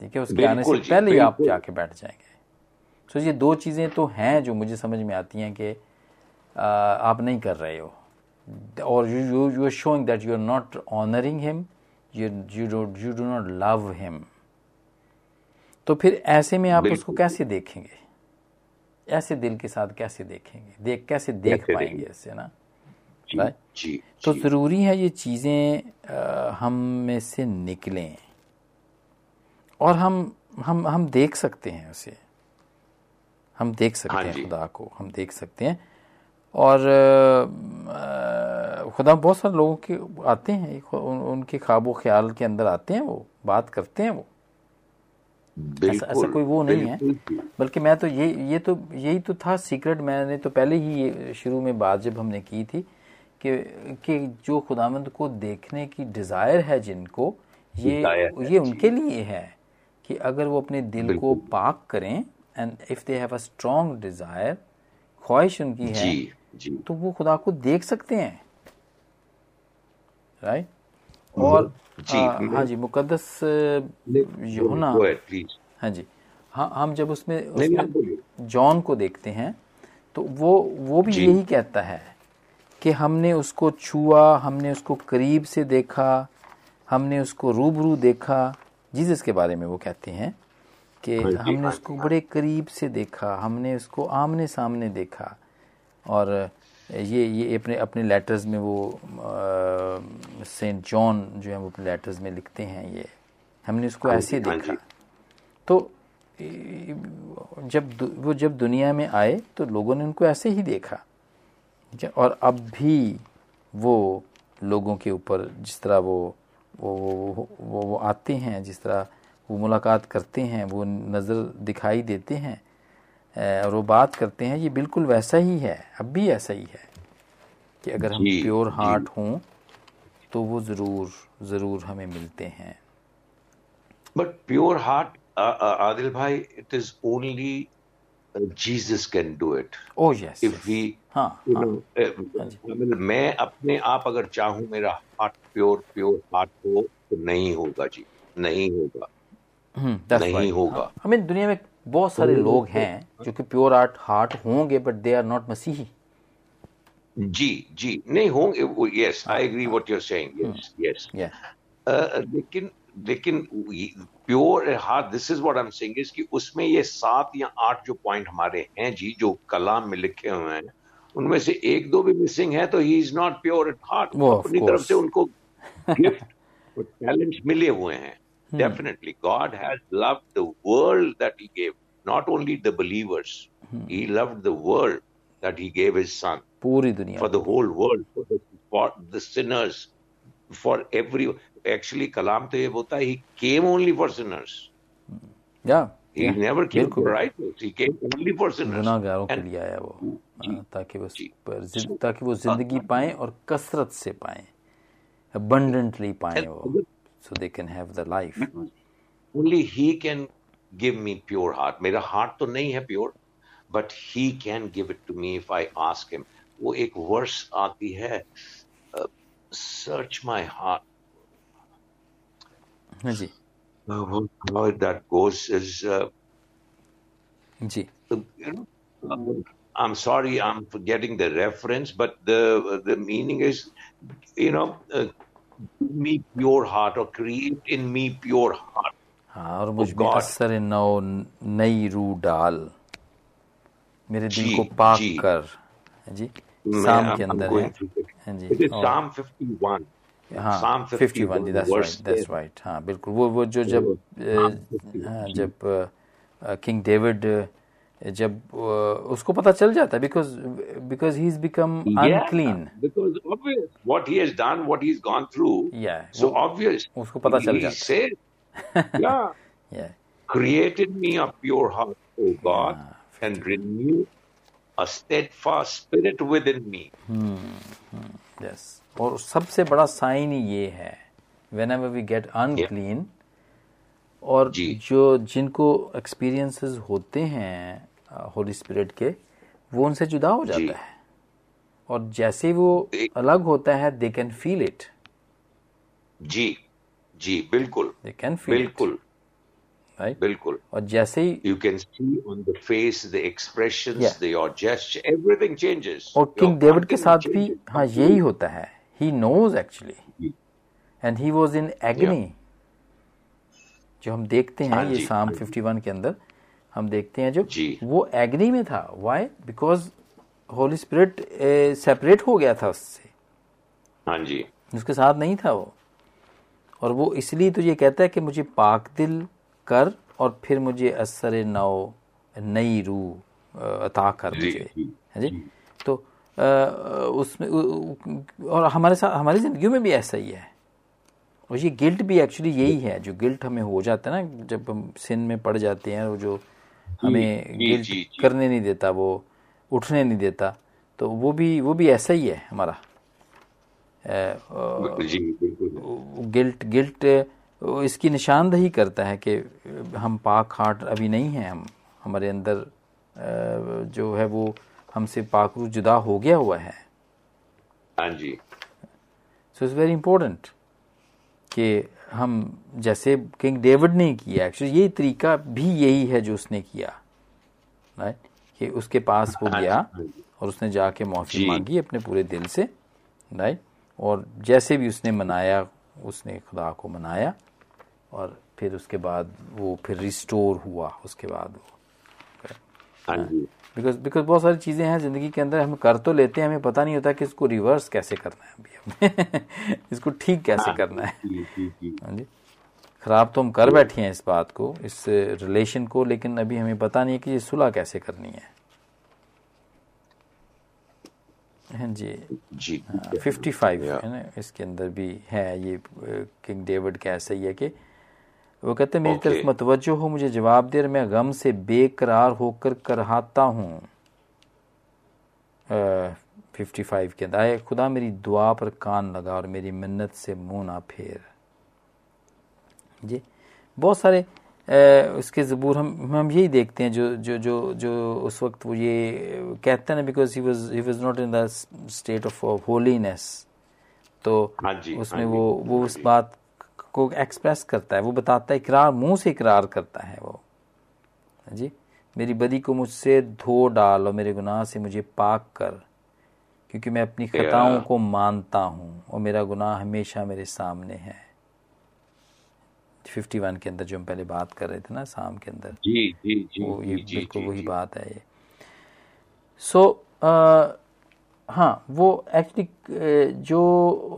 ठीक है उसके आने से पहले ही आप जाके बैठ जाएँगे। सो ये दो चीज़ें तो हैं जो मुझे समझ में आती हैं कि आप नहीं कर रहे हो। और you you are showing that you are not honouring him you you don't you do not love him. तो फिर ऐसे में आप उसको कैसे देखेंगे? ऐसे दिल के साथ कैसे देखेंगे? देख कैसे देख पाएँगे ऐसे ना? जी, जी, तो जी. ज़रूरी है ये चीज़ें हम में से निकलें। और हम हम हम देख सकते हैं उसे। हम देख सकते हाँ हैं खुदा को हम देख सकते हैं। और खुदा बहुत सारे लोगों के आते हैं उन, उनके ख्वाब ख्याल के अंदर आते हैं वो बात करते हैं वो। ऐसा, ऐसा कोई वो नहीं है। बल्कि मैं तो ये ये तो यही तो था सीक्रेट मैंने तो पहले ही ये शुरू में बात जब हमने की थी कि कि जो खुदामंद को देखने की डिज़ायर है जिनको ये ये उनके लिए है कि अगर वो अपने दिल को पाक करें and if they have a strong desire ख्वाहिश उनकी है. तो वो खुदा को देख सकते हैं। राइट और जी, आ, हाँ जी मुकदस यूना हाँ जी। हाँ हम जब उसमें, उसमें जॉन को देखते हैं तो वो वो भी यही कहता है कि हमने उसको छुआ हमने उसको करीब से देखा हमने उसको रूबरू देखा। जीसस के बारे में वो कहते हैं कि हाँ हमने हाँ उसको बड़े करीब से देखा हमने उसको आमने सामने देखा। और ये ये अपने अपने लेटर्स में वो सेंट जॉन जो है वो अपने लेटर्स में लिखते हैं ये। हमने उसको हाँ ऐसे हाँ देखा। तो जब वो जब दुनिया में आए तो लोगों ने उनको ऐसे ही देखा। और अब भी वो लोगों के ऊपर जिस तरह वो वो वो वो, वो आते हैं जिस तरह वो मुलाकात करते हैं वो नज़र दिखाई देते हैं और वो बात करते हैं ये बिल्कुल वैसा ही है अब भी ऐसा ही है कि अगर हम प्योर हार्ट हों तो वो ज़रूर ज़रूर हमें मिलते हैं। बट प्योर हार्ट आदिल भाई it is only Jesus can do it oh yes if we मैं अपने आप अगर चाहूँ मेरा हार्ट प्योर प्योर हार्ट हो तो नहीं होगा जी नहीं होगा। हम्म, नहीं होगा। हमें दुनिया में बहुत सारे तो लोग हैं जो कि प्योर आर्ट हार्ट होंगे बट दे आर नॉट मसीही जी जी नहीं होंगे yes I agree what you are saying yes yes लेकिन लेकिन pure heart this is what I am saying is कि उसमें ये सात या आठ जो पॉइंट हमारे हैं जी जो कलाम में लिखे हुए हैं उनमें से एक दो भी मिसिंग है तो he is not pure at heart अपनी तरफ़ से उनको गिफ्ट टैलेंट मिले हुए हैं। Hmm. Definitely. God has loved the world that He gave, not only the believers. Hmm. He loved the world that He gave His Son. पूरी दुनिया for the whole world, for the, for the sinners, for every. Actually, kalam to ye bota, He came only for sinners. Yeah. He yeah. never came for righteous. He came only for sinners. गुनाहगारों के लिए आया वो ताकि वो ताकि वो जिंदगी पाएं और कसरत से पाएं abundantly पाएं वो so they can have the life. Only He can give me pure heart. मेरा heart तो नहीं है pure, but He can give it to me if I ask Him. वो एक verse आती है, uh, search my heart. हाँ जी. Uh, how that goes is uh, ji I'm sorry, I'm forgetting the reference, but the the meaning is, you know, uh, me pure heart or create in me pure heart. हाँ और मुझमें असर नौ नई रूह डाल। मेरे दिल को पाक कर। जी साम के अंदर है। हाँ जी साम 51 हाँ फिफ्टी वन जी दैट्स राइट दैट्स राइट हाँ बिल्कुल। वो वो जो जब हाँ जब किंग डेविड जब उसको पता चल जाता है because because he is become unclean because obvious what he has done what he has gone through या सो ऑब्वियस उसको पता चल जाता है या या created me a pure heart o god yeah. and renew a steadfast spirit within me. Hmm. Hmm. yes. और सबसे बड़ा साइन ये है whenever we get unclean और जो। जिनको एक्सपीरियंसेस होते हैं होली स्पिरिट के वो उनसे जुदा हो जाता है। और जैसे वो अलग होता है दे कैन फील इट जी जी बिल्कुल। दे कैन फील बिल्कुल। राइट बिल्कुल। और जैसे ही you can see on the face the expressions the your gesture everything changes और किंग डेविड के साथ भी हाँ यही होता है। He knows actually and he was in agony जो हम देखते हैं ये साम 51 के अंदर हम देखते हैं जो वो एग्नी में था। Why because holy spirit separate हो गया था उससे। हाँ जी। उसके साथ नहीं था वो। और वो इसलिए तो ये कहता है कि मुझे पाक दिल कर और फिर मुझे असर नौ नई रूह अता कर मुझे। है जी? तो उसमें और हमारे साथ हमारी ज़िंदगी में भी ऐसा ही है। और ये गिल्ट भी एक्चुअली यही है जो गिल्ट हमें हो जाता है ना जब हम सिन में पड़ जाते हैं वो जो हमें गिल्ट करने नहीं देता वो उठने नहीं देता तो वो भी वो भी ऐसा ही है हमारा। गिल्ट गिल्ट इसकी निशानदही करता है कि हम पाक हार्ट अभी नहीं हैं हम हमारे अंदर जो है वो हमसे पाकरू जुदा हो गया हुआ है। हाँ जी। सो इट्स वेरी इंपॉर्टेंट कि हम जैसे किंग डेविड ने किया एक्चुअली ये तरीका भी यही है जो उसने किया राइट कि उसके पास वो हाँ गया हाँ और उसने जाके माफ़ी मांगी अपने पूरे दिल से राइट और जैसे भी उसने मनाया उसने खुदा को मनाया और फिर उसके बाद वो फिर रिस्टोर हुआ उसके बाद वो हाँ बिकॉज़ बिकॉज़ बहुत सारी चीज़ें हैं ज़िंदगी के अंदर हम कर तो लेते हैं हमें पता नहीं होता कि इसको रिवर्स कैसे करना है अभी हमें। इसको ठीक कैसे हाँ, करना है। हाँ जी। खराब तो हम कर बैठे हैं इस बात को इस रिलेशन को लेकिन अभी हमें पता नहीं है कि ये सुलह कैसे करनी है। हाँ जी। जी फिफ्टी फाइव है ना इसके अंदर भी है ये किंग डेविड का ऐसा ही है कि वो कहते हैं मेरी तरफ़ मतवजो हो मुझे जवाब दे और मैं गम से बेकरार होकर करहाता हूँ। फिफ्टी फाइव के अंदर आए खुदा मेरी दुआ पर कान लगा और मेरी मिन्नत से मुँह ना फेर। जी बहुत सारे उसके ज़बूर हम हम यही देखते हैं जो जो जो जो उस वक्त वो ये कहते हैं ना because he was he was not in the state of holiness तो हाँ जी, उसमें हाँ वो वो उस बात को एक्सप्रेस करता है वो बताता है इकरार मुँह से इकरार करता है वो। जी? मेरी बदी को मुझसे धो डाल और मेरे गुनाह से मुझे पाक कर क्योंकि मैं अपनी खताओं को मानता हूँ और मेरा गुनाह हमेशा मेरे सामने है। फिफ्टी वन के अंदर जो हम पहले बात कर रहे थे ना शाम के अंदर। जी जी जी वो ये बिल्कुल वही बात है ये। सो so, हाँ वो एक्चुअली जो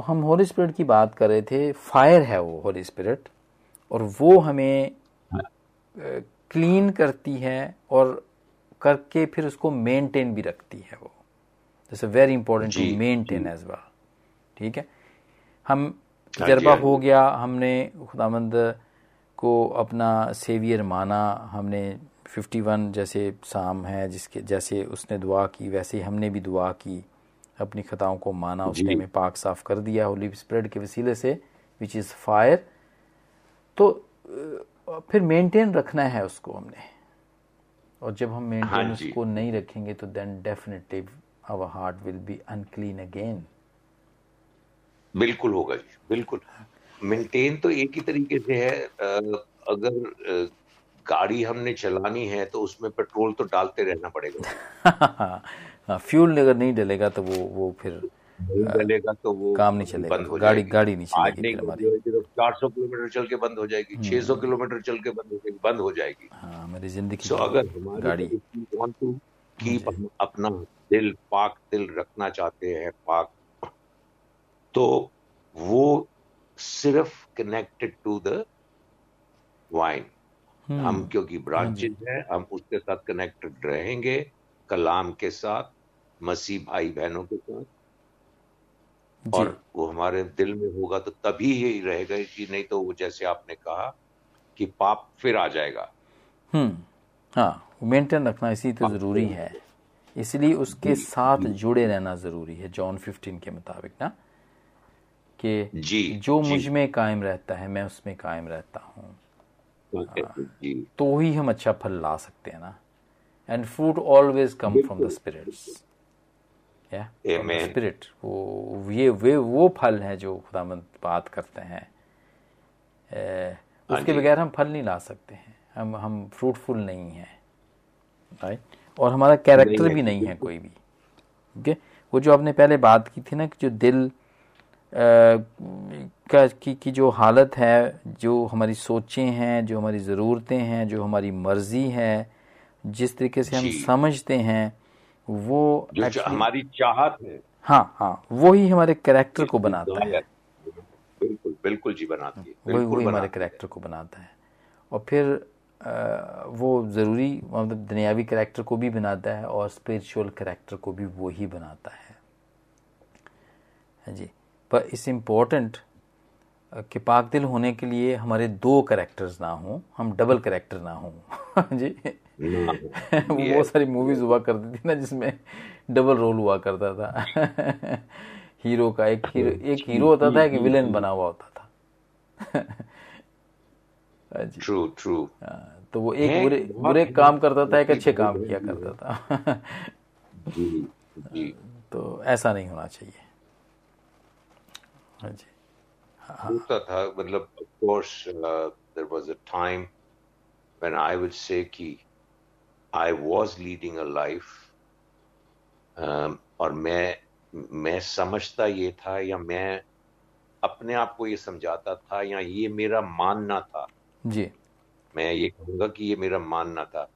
हम होली स्पिरिट की बात कर रहे थे फायर है वो होली स्पिरिट और वो हमें क्लीन करती है और करके फिर उसको मेंटेन भी रखती है वो। जैसे very important to maintain as well ठीक है? हम हाँ तजर्बा हाँ हो गया हमने खुदामंद को अपना सेवियर माना हमने 51 जैसे साम है जिसके जैसे उसने दुआ की वैसे ही हमने भी दुआ की। अपनी खताओं को माना उसने में पाक साफ़ कर दिया होली स्प्रेड के वसीले से विच इज़ फायर तो फिर मेंटेन रखना है उसको हमने। और जब हम मेंटेन हाँ उसको नहीं रखेंगे तो then definitely our heart will be unclean again बिल्कुल होगा जी बिल्कुल। मेंटेन तो एक ही तरीके से है अगर गाड़ी हमने चलानी है तो उसमें पेट्रोल तो डालते रहना पड़ेगा। फ्यूल अगर नहीं डलेगा तो वो वो फिर डलेगा तो वो काम नहीं चलेगा। बंद हो गाड़ी गाड़ी नहीं चलेगी हमारी चार सौ किलोमीटर चल के बंद हो जाएगी हम्म। छह सौ किलोमीटर चल के बंद हो जाएगी बंद हो जाएगी। हाँ मेरी ज़िंदगी अगर गाड़ी। वांट टू कीप अपना दिल पाक दिल रखना चाहते हैं पाक। तो वो सिर्फ़ कनेक्टेड टू द वाइन हम क्योंकि ब्रांचेज हाँ हैं हम उसके साथ कनेक्टेड रहेंगे कलाम के साथ मसीह भाई बहनों के साथ। और वो हमारे दिल में होगा तो तभी ही रहेगा कि नहीं तो वो जैसे आपने कहा कि पाप फिर आ जाएगा। हम्म हाँ मेंटेन रखना इसी तो ज़रूरी है। इसलिए उसके साथ जुड़े रहना ज़रूरी है जॉन 15 के मुताबिक ना कि जी जो मुझमें कायम रहता है मैं उसमें कायम रहता हूँ। तो ही। हम अच्छा फल ला सकते हैं ना। And fruit always come from the spirits spirit वो ये वे वो फल है जो खुदामंद बात करते हैं। हाँ उसके बगैर हम फल नहीं ला सकते हैं। हम हम फ्रूटफुल नहीं हैं। राइट और हमारा कैरेक्टर भी नहीं है कोई भी। ओके वो जो आपने पहले बात की थी ना कि जो दिल का की, की जो हालत है जो हमारी सोचें हैं जो हमारी ज़रूरतें हैं जो हमारी मर्ज़ी है जिस तरीके से हम समझते हैं वो जो जो हमारी चाहत है। हाँ हाँ वही हमारे कैरेक्टर को बनाता है। बिल्कुल बिल्कुल जी बनाती है वही वही हमारे कैरेक्टर को बनाता है। और फिर आ, वो ज़रूरी मतलब दुनियावी कैरेक्टर को भी बनाता है और स्पिरिचुअल कैरेक्टर को भी वो ही बनाता है। हाँ जी पर इस इम्पोर्टेंट कि पाक दिल होने के लिए हमारे दो करेक्टर्स ना हों हम डबल करेक्टर ना हों जी। वो बहुत सारी मूवीज़ हुआ करती थी ना जिसमें डबल रोल हुआ करता था। हीरो का एक हीरो एक हीरो होता था एक विलेन बना हुआ होता था। ट्रू ट्रू हाँ, तो वो एक बुरे बुरे काम करता था एक अच्छे काम किया करता था। जी, जी. तो ऐसा नहीं होना चाहिए। हाँ होता था मतलब course uh, there was a time when I would say कि I was leading a life um, और मैं मैं समझता ये था या मैं अपने आप को ये समझाता था या ये मेरा मानना था जी मैं ये कहूँगा कि ये मेरा मानना था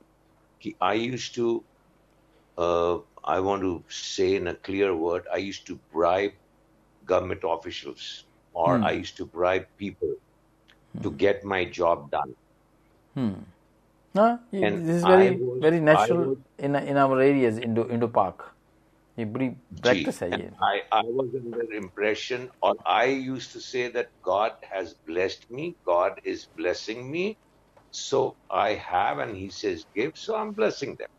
कि I use to I want to say in a clear word I use to bribe government officials or hmm. I used to bribe people hmm. to get my job done. Hmm. No, and this is very was, very natural was, in in our areas Indo Indo Park. ये बड़ी practice है ये. I I was under the impression or I used to say that God has blessed me, God is blessing me, so I have and He says give, so I'm blessing them.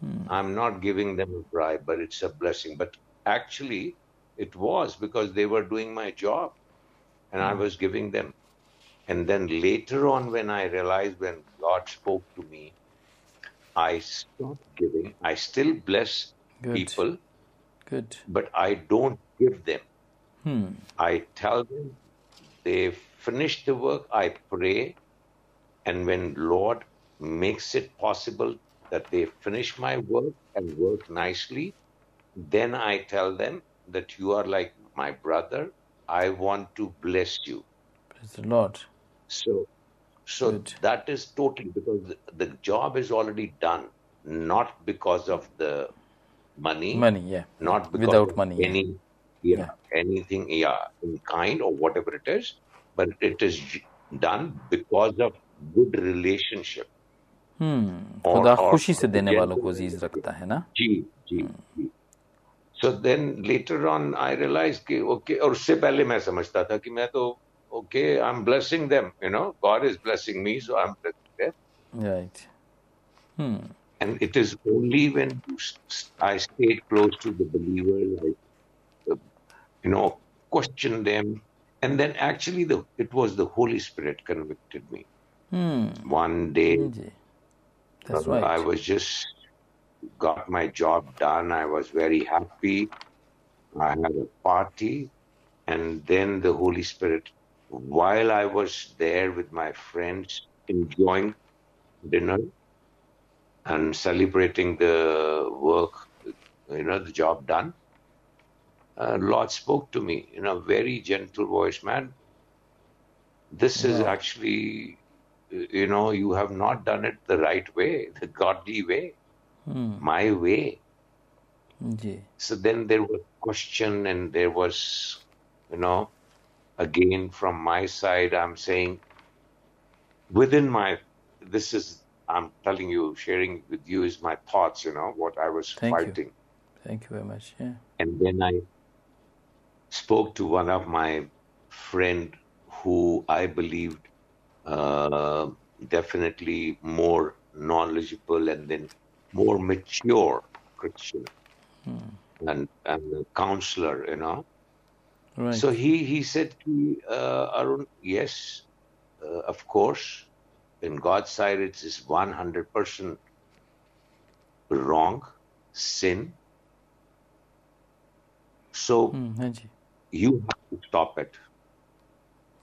Hmm. I'm not giving them a bribe, but it's a blessing. But actually, it was because they were doing my job and I hmm. was giving them. And then later on, when I realized when God spoke to me, I stopped giving. I still bless Good. people. Good. But I don't give them. Hmm. I tell them they finish the work, I pray, and when Lord makes it possible that they finish my work and work nicely, then I tell them that you are like my brother. I want to bless you. Praise the Lord. So, so Good. that is totally because the, the job is already done, not because of the money. Money, yeah. Not because without money. Any, yeah, yeah, anything, yeah, in kind or whatever it is, but it is done because of good relationship. Hmm खुदा खुशी से देने वालों को अज़ीज़ रखता है ना जी जी जी so then later on I realise कि ओके और उससे पहले मैं समझता था कि मैं तो okay, I'm blessing them. You know, God is blessing me, so I'm blessing them. Right. Hmm. And it is only when I stay close to the believer, like, uh, you know, question them, and then actually the it was the Holy Spirit convicted me. Hmm. One day, That's um, right. I was just got my job done. I was very happy. I had a party, and then the Holy Spirit while I was there with my friends, enjoying dinner and celebrating the work, you know, the job done, uh, Lord spoke to me in a very gentle voice, man. This is actually, you know, you have not done it the right way, the godly way, Hmm. my way. Ji So then there was question, and there was, you know, again from my side i'm saying within my this is i'm telling you sharing with you is my thoughts you know what i was thank fighting you. thank you very much yeah and then i spoke to one of my friend who i believed uh, definitely more knowledgeable and then more mature christian hmm. and, and a counselor you know Right. So he, he said to me, uh, Arun, yes, uh, of course, in God's sight, it is 100% wrong, sin. So mm, you have to stop it.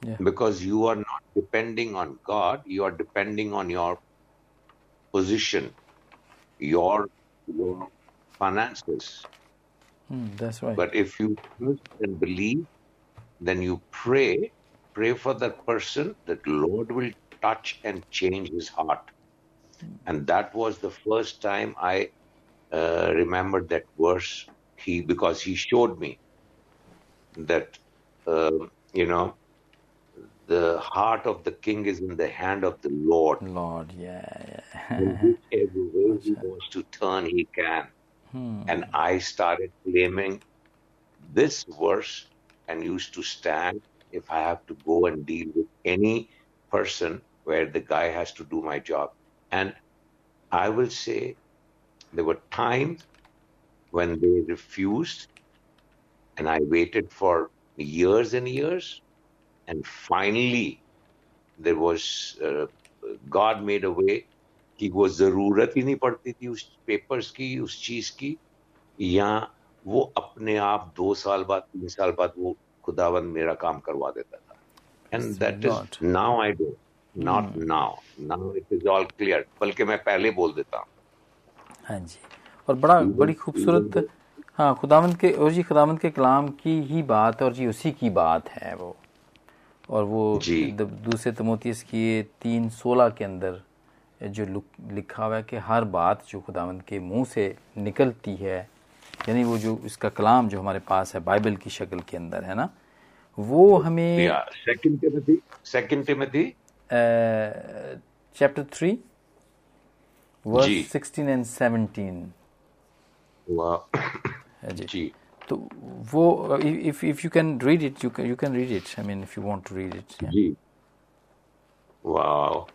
Yeah. Because you are not depending on God, you are depending on your position, your, your finances, Hmm, that's right But if you trust and believe, then you pray, pray for that person that Lord will touch and change his heart. And that was the first time I uh, remembered that verse. He because he showed me that um, you know the heart of the king is in the hand of the Lord. Lord yeah yeah In whichever way he wants to turn, he can. Hmm. And I started claiming this verse and used to stand if I have to go and deal with any person where the guy has to do my job. And I will say there were times when they refused, and I waited for years and years, and finally there was uh, God made a way कि वो ज़रूरत ही नहीं पड़ती थी उस papers की उस चीज़ की या वो अपने आप दो साल बाद तीन साल बाद वो खुदावन मेरा काम करवा देता था। And that is now I do not now now it is all clear बल्कि मैं पहले बोल देता हूँ। हाँ जी। और बड़ा बड़ी खूबसूरत हाँ खुदावंद के और जी खुदावंद के कलाम की ही बात और जी उसी की बात है वो। और वो। दूसरे तमोतीस की तीन सोलह के अंदर जो लिखा हुआ है कि हर बात जो खुदावंद के मुँह से निकलती है यानी वो जो इसका कलाम जो हमारे पास है बाइबल की शक्ल के अंदर है ना? वो हमें second Timothy second Timothy chapter three verse. Sixteen and seventeen जी। जी। तो वो if if you can read it you can you can read it I mean if you want to read it जी। वाह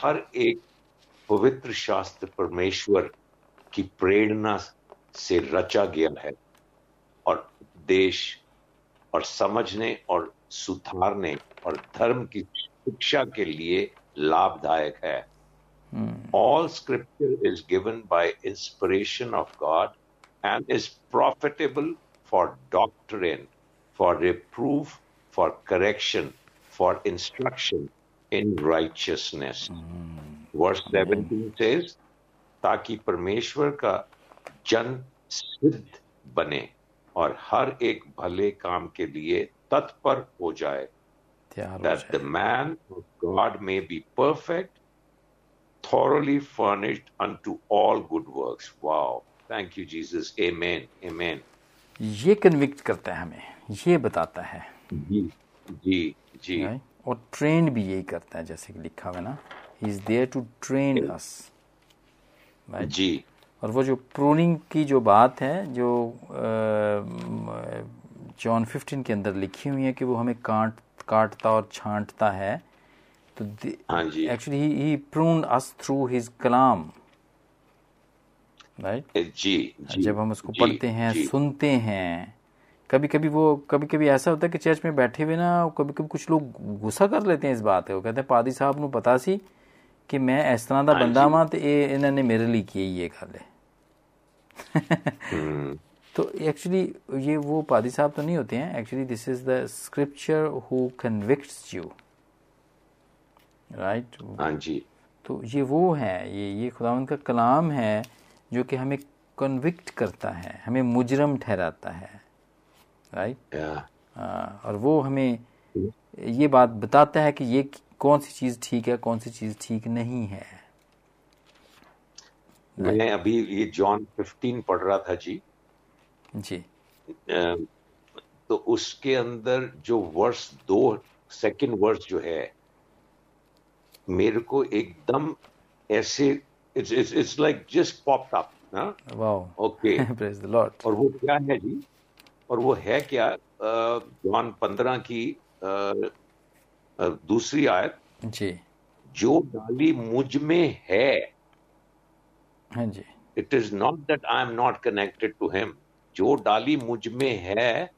हर एक पवित्र शास्त्र परमेश्वर की प्रेरणा से रचा गया है और देश और समझने और सुधारने और धर्म की शिक्षा के लिए लाभदायक है। All scripture is given by inspiration of God and is profitable for doctrine for reproof for correction for instruction in righteousness verse seventeen से ताकि परमेश्वर का जन सिद्ध बने और हर एक भले काम के लिए तत्पर हो जाए the man God may be perfect thoroughly furnished unto all good works. Wow. Thank you, Jesus. Amen. Amen. ये कन्विक्ट करता है हमें ये बताता है जी जी जी और ट्रेन भी यही करता है जैसे कि लिखा हुआ ना is there to train us जी। और वो जो प्रोनिंग की जो बात है जो जॉन फिफ्टीन के अंदर लिखी हुई है कि वो हमें काट काटता और छांटता है तो actually he he prune us through his Kalam right जी, eh, जी जब हम उसको जी, पढ़ते हैं जी. सुनते हैं कभी कभी वो कभी कभी ऐसा होता है कि चर्च में बैठे हुए ना कभी कभी कुछ लोग गुस्सा कर लेते हैं इस बात को। कहते हैं पादी साहब नु पता सी ਕਿ ਮੈਂ ਇਸ ਤਰ੍ਹਾਂ ਦਾ ਹਾਂਜੀ। ਬੰਦਾ ਵਾਂ ਤੇ ਇਹ ਇਹਨਾਂ ਨੇ ਮੇਰੇ ਲਈ ਕੀ ਇਹ ਗੱਲ है हम्म, तो एक्चुअली ये वो पादी साहब तो नहीं होते हैं actually this is the scripture who convicts you right हाँ जी तो ये वो है ये ये खुदावन का कलाम है जो कि हमें कन्विक्ट करता है हमें मुजरम ठहराता है राइट हाँ, और वो हमें ये बात बताता है कि ये कौन सी चीज़ ठीक है कौन सी चीज़ ठीक नहीं है? मैं अभी ये जॉन 15 पढ़ रहा था जी। जी। तो उसके अंदर जो वर्ष दो सेकंड वर्ष जो है मेरे को एकदम ऐसे it's it's it's like just popped up wow okay praise the Lord और वो क्या है जी? और वो है क्या जॉन पंद्रह की दूसरी आयत जी। जो डाली मुझमें है। हाँ जी। It is not that I am not connected to him जो डाली मुझमें है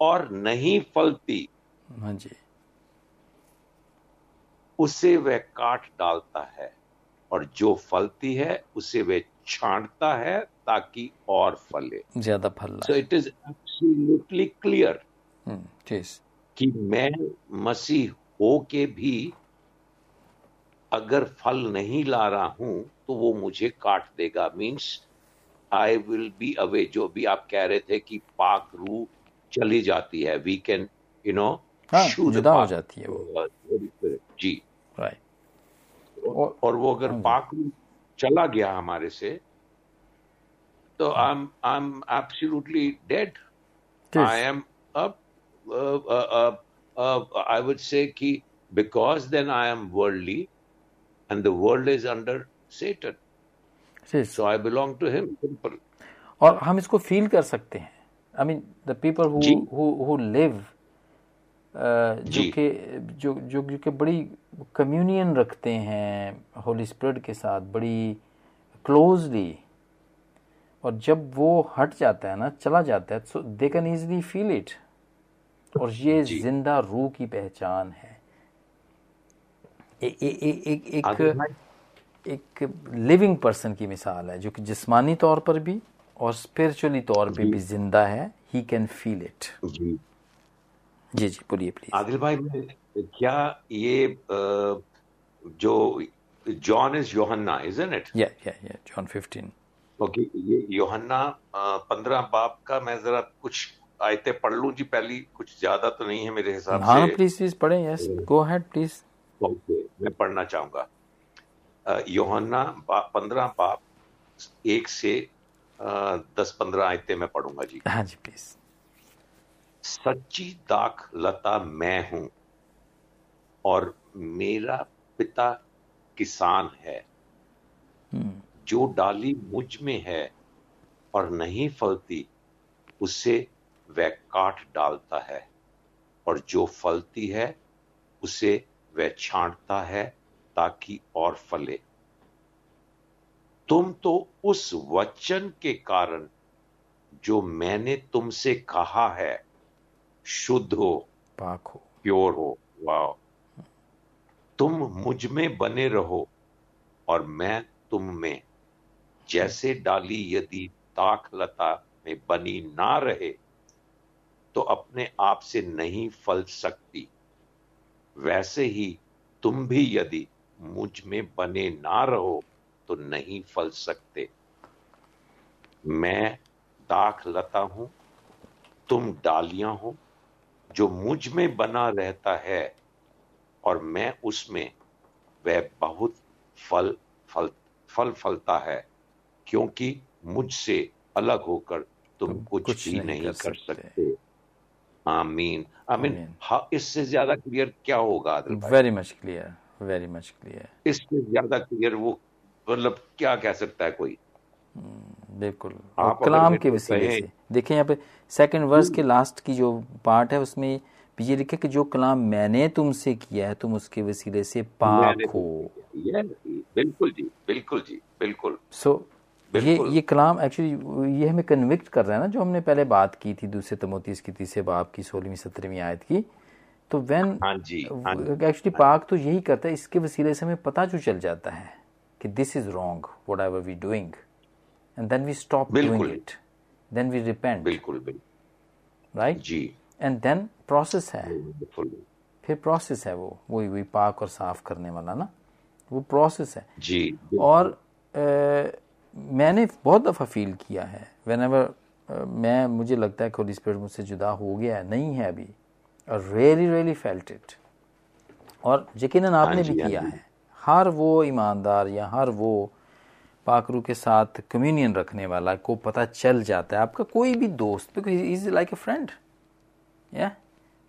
और नहीं फलती हाँ जी। उसे वह काट डालता है और जो फलती है उसे वह छांटता है ताकि और फले। ज़्यादा फल so it is absolutely clear कि मैं मसीह हो के भी अगर फल नहीं ला रहा हूँ तो वो मुझे काट देगा। Means I will be away जो भी आप कह रहे थे कि पाक रू चली जाती है वी कैन यू नो जुदा हो जाती है वो। जी। राइट और, और वो अगर हाँ पाक रू चला गया हमारे से तो I am I am absolutely dead I am अब आई वुड से कि because then I am worldly and the world is under Satan. So I belong to him. Simple. और हम इसको फील कर सकते हैं I mean the people who live जो कि जो जो कि बड़ी कम्युनियन रखते हैं होली स्पिरिट के साथ बड़ी क्लोजली और जब वो हट जाता है ना चला जाता है so they can easily feel it और ये ज़िंदा रूह की पहचान है। एक एक एक एक लिविंग पर्सन की मिसाल है जो कि जिस्मानी तौर पर भी और स्पिरिचुअली तौर पे भी ज़िंदा है। ही कैन फील इट जी। जी बोलिए प्लीज़ आदिल भाई क्या ये जो जॉन इज़ योहन्ना इजंट इट या या या जॉन 15 ओके ये योहन्ना पंद्रह बाप का मैं जरा कुछ आयतें पढ़ लूँ जी पहली कुछ ज़्यादा तो नहीं है मेरे हिसाब हाँ, से। प्लीज़ प्लीज़ पढ़ें yes go ahead please okay मैं पढ़ना चाहूँगा। योहन्ना पंद्रह बाप एक से दस पंद्रह आयतें मैं पढ़ूँगा जी। हाँ जी प्लीज़ सच्ची दाख लता मैं हूँ और मेरा पिता किसान है। हम्म। जो डाली मुझमें है और नहीं फलती उसे वह काट डालता है और जो फलती है उसे वह छांटता है ताकि और फले। तुम तो उस वचन के कारण जो मैंने तुमसे कहा है शुद्ध हो पाक हो। प्योर हो वाह तुम मुझमें बने रहो और मैं तुम में। जैसे डाली यदि ताक लता में बनी ना रहे तो अपने आप से नहीं फल सकती। वैसे ही तुम भी यदि मुझमें बने ना रहो तो नहीं फल सकते। मैं दाख लता हूँ तुम डालियाँ हो जो मुझमें बना रहता है और मैं उसमें वह बहुत फल फल फल फलता है क्योंकि मुझसे अलग होकर तुम, तुम कुछ, कुछ भी नहीं, नहीं कर सकते, सकते। आमीन। आमीन। हाँ इससे ज़्यादा क्लियर क्या होगा very much clear very much clear इससे ज़्यादा क्लियर वो मतलब क्या कह सकता है कोई? हम्म, बिल्कुल। कलाम के वसीले से। देखें यहाँ पे सेकंड वर्स के लास्ट की जो पार्ट है उसमें ये लिखे कि जो कलाम मैंने तुमसे किया है तुम उसके वसीले से पाक हो। बिल्कुल जी बिल्कुल जी बिल्कुल। सो so, ये ये कलाम एक्चुअली ये हमें कन्विक्ट कर रहा है ना जो हमने पहले बात की थी दूसरे तमोतीस की तीसरे बाप की सोलहवीं सत्रहवीं आयत की। तो वैन एक्चुअली पाक तो यही करता है इसके वसीले से हमें पता जो चल जाता है कि this is wrong whatever we doing and then we stop doing it then we repent बिल्कुल राइट जी। एंड देन प्रोसेस है। फिर प्रोसेस है वो वही वही पाक और साफ़ करने वाला ना। वो प्रोसेस है। जी और आ, मैंने बहुत दफ़ा फील किया है। वेन एवर मैं मुझे लगता है होली स्पिरिट मुझसे जुदा हो गया है नहीं है अभी। और रियली रियली फेल्ट इट और यकीन आपने हाँ भी हाँ किया है। हर वो ईमानदार या हर वो पाकरू के साथ कम्युनियन रखने वाला को पता चल जाता है। आपका कोई भी दोस्त because is like a friend या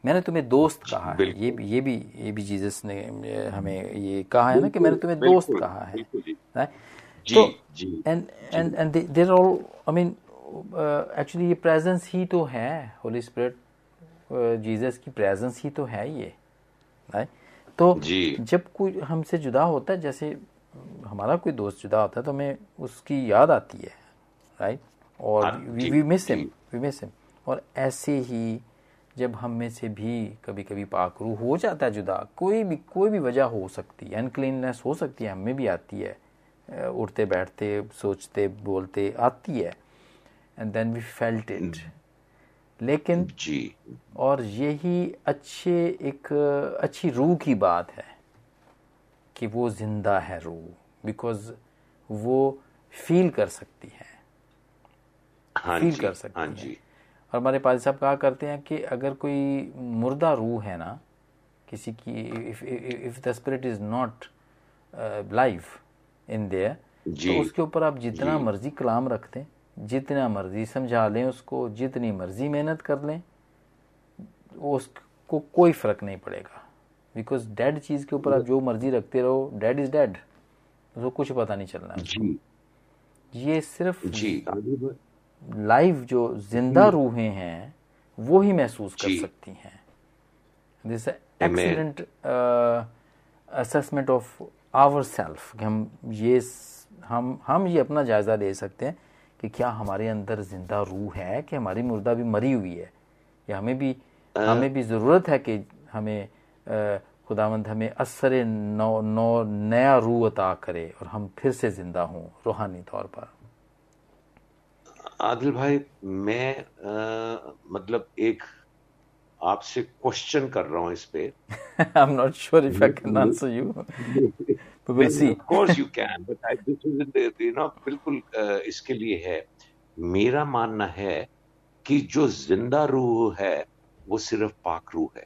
मैंने तुम्हें दोस्त कहा है। ये भी ये भी ये भी जीसस ने हमें ये कहा है ना कि मैंने तुम्हें दोस्त कहा है। तो and and and there all I mean actually ये प्रेजेंस ही तो है होली स्पिरिट जीसस की प्रेजेंस ही तो है ये राइट तो जब कोई हमसे जुदा होता है जैसे हमारा कोई दोस्त जुदा होता है तो हमें उसकी याद आती है राइट और we miss him we miss him और ऐसे ही जब हम में से भी कभी कभी पाकरू हो जाता है जुदा कोई भी कोई भी वजह हो सकती है अनक्लीननेस हो सकती है हमें भी आती है उठते बैठते सोचते बोलते आती है and then we felt it लेकिन जी। और यही अच्छे एक अच्छी रूह की बात है कि वो ज़िंदा है रूह बिकॉज़ वो फील कर सकती है। हाँ फील कर सकती हाँ जी। और हमारे पाल साहब कहा करते हैं कि अगर कोई मुर्दा रूह है ना किसी की if the spirit is not live in there तो उसके ऊपर आप जितना मर्ज़ी कलाम रख दें जितना मर्ज़ी समझा लें उसको जितनी मर्ज़ी मेहनत कर लें उसको कोई फ़र्क नहीं पड़ेगा। बिकॉज़ डेड चीज़ के ऊपर आप जो मर्ज़ी रखते रहो डेड इज़ डेड उसको कुछ पता नहीं चलना। जी। ये सिर्फ़ जी। लाइव जो ज़िंदा रूहें हैं वो ही महसूस कर सकती हैं। This excellent assessment of our self कि हम ये हम हम ये अपना जायजा ले सकते हैं कि क्या हमारे अंदर ज़िंदा रूह है कि हमारी मुर्दा भी मरी हुई है? या हमें भी हमें भी ज़रूरत है कि हमें खुदावंद हमें असर नौ नौ नया रूह अता करे और हम फिर से ज़िंदा हों रूहानी तौर पर। आदिल भाई मैं आ, मतलब एक आपसे क्वेश्चन कर रहा हूँ इस पे। I am not sure if I can answer you will see of course you can but I, this is you know बिल्कुल इसके लिए है। मेरा मानना है कि जो ज़िंदा रूह है वो सिर्फ़ पाक रूह है।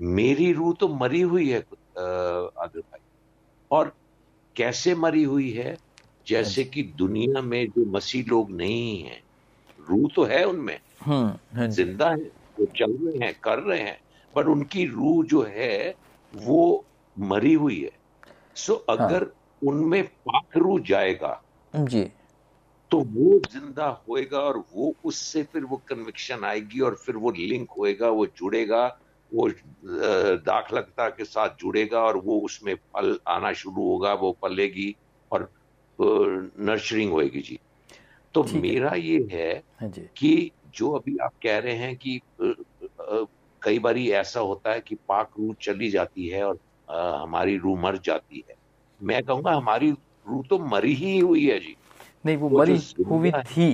मेरी रूह तो मरी हुई है आदिल भाई। और कैसे मरी हुई है? जैसे कि दुनिया में जो मसीह लोग नहीं हैं रूह तो है उनमें। हम्म, हाँ ज़िंदा है। वो चल रहे हैं कर रहे हैं पर उनकी रूह जो है वो मरी हुई है। सो अगर हाँ। उनमें पाक रूह जाएगा जी। तो वो ज़िंदा होएगा और वो उससे फिर वो कन्विक्शन आएगी और फिर वो लिंक होएगा वो जुड़ेगा वो दाखलकता के साथ जुड़ेगा और वो उसमें फल आना शुरू होगा वो पलेगी और नर्चरिंग होएगी जी। तो मेरा ये है हाँ कि जो अभी आप कह रहे हैं कि कई बार ऐसा होता है कि पाक रूह चली जाती है और हमारी रूह मर जाती है। मैं कहूँगा हमारी रूह तो मरी ही हुई है जी। नहीं वो मरी हुई थी।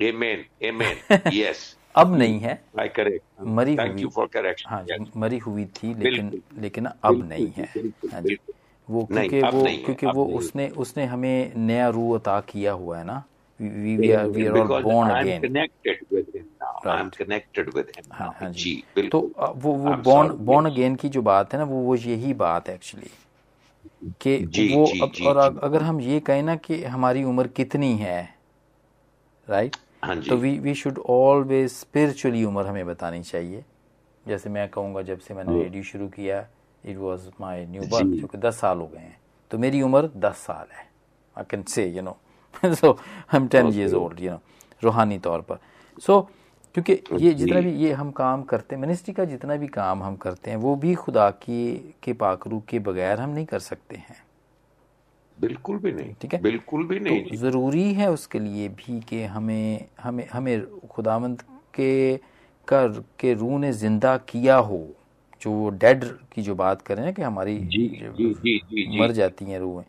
एमेन एमेन यस अब नहीं है। I correct Mary thank you for correction हाँ जी मरी हुई थी लेकिन लेकिन अब नहीं है। हाँ जी। वो क्योंकि वो क्योंकि वो उसने उसने हमें नया रूह अता किया हुआ है ना। We we are we are all born I'm again. connected with him now. Right. I'm connected with him हाँ, हाँ जी। तो वो वो born born again की जो बात है ना वो वो यही बात है एक्चुअली कि वो जी, अब, जी, और जी. अगर हम ये कहें ना कि हमारी उम्र कितनी है राइट हाँ तो we we should always spiritually उम्र हमें बतानी चाहिए। जैसे मैं कहूँगा जब से मैंने रेडियो शुरू किया it was my new birth क्योंकि दस साल हो गए हैं। तो मेरी उम्र दस साल है। I can say you know so I am ten years old you know रूहानी तौर पर। सो so, क्योंकि ये जितना भी ये हम काम करते हैं मिनिस्ट्री का जितना भी काम हम करते हैं वो भी खुदा की के पाकरू के बगैर हम नहीं कर सकते हैं। बिल्कुल भी नहीं। ठीक है? बिल्कुल भी नहीं। तो ज़रूरी है उसके लिए भी कि हमें हमें हमें खुदावंत के कर के रूह ने ज़िंदा किया हो। जो वो डेड की जो बात करें ना कि हमारी जी, जी, जी, जी, मर जाती हैं रूहें।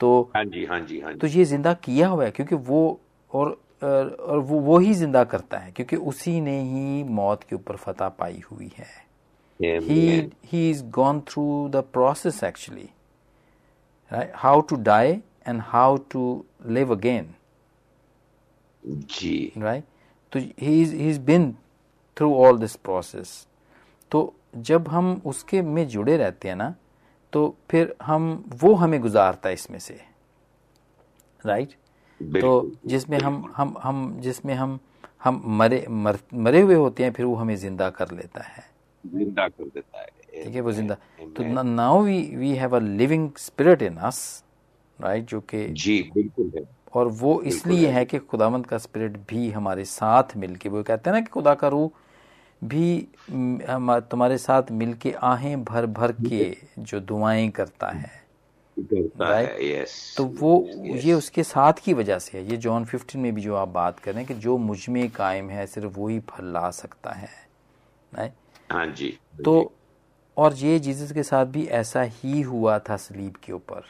तो हाँ जी हाँ जी हाँ तो जी। तो ये ज़िंदा किया हुआ है क्योंकि वो और और वो वो ही ज़िंदा करता है क्योंकि उसी ने ही मौत के ऊपर फतेह पाई हुई है। He he is gone through the process actually right how to die and how to live again ji. Right तो he is he is been through all this process तो जब हम उसके में जुड़े रहते हैं ना तो फिर हम वो हमें गुजारता है इसमें से। राइट तो जिसमें हम हम हम जिसमें हम हम मरे मर, मरे हुए होते हैं फिर वो हमें ज़िंदा कर लेता है। ज़िंदा कर देता है। ठीक है वो ज़िंदा। तो now we we have a living spirit in us right जो कि जी बिल्कुल है। और वो इसलिए है। कि खुदावंत का स्पिरिट भी हमारे साथ मिलके वो कहते हैं ना कि खुदा का रूह भी हम तुम्हारे साथ मिलके आहें भर भर के जो दुआएँ करता है। राइट तो वो. ये उसके साथ की वजह से है। ये जॉन 15 में भी जो आप बात कर रहे हैं कि जो मुझमें कायम है सिर्फ़ वही फल ला सकता है। राइट हाँ जी तो और ये जीसस के साथ भी ऐसा ही हुआ था सलीब के ऊपर।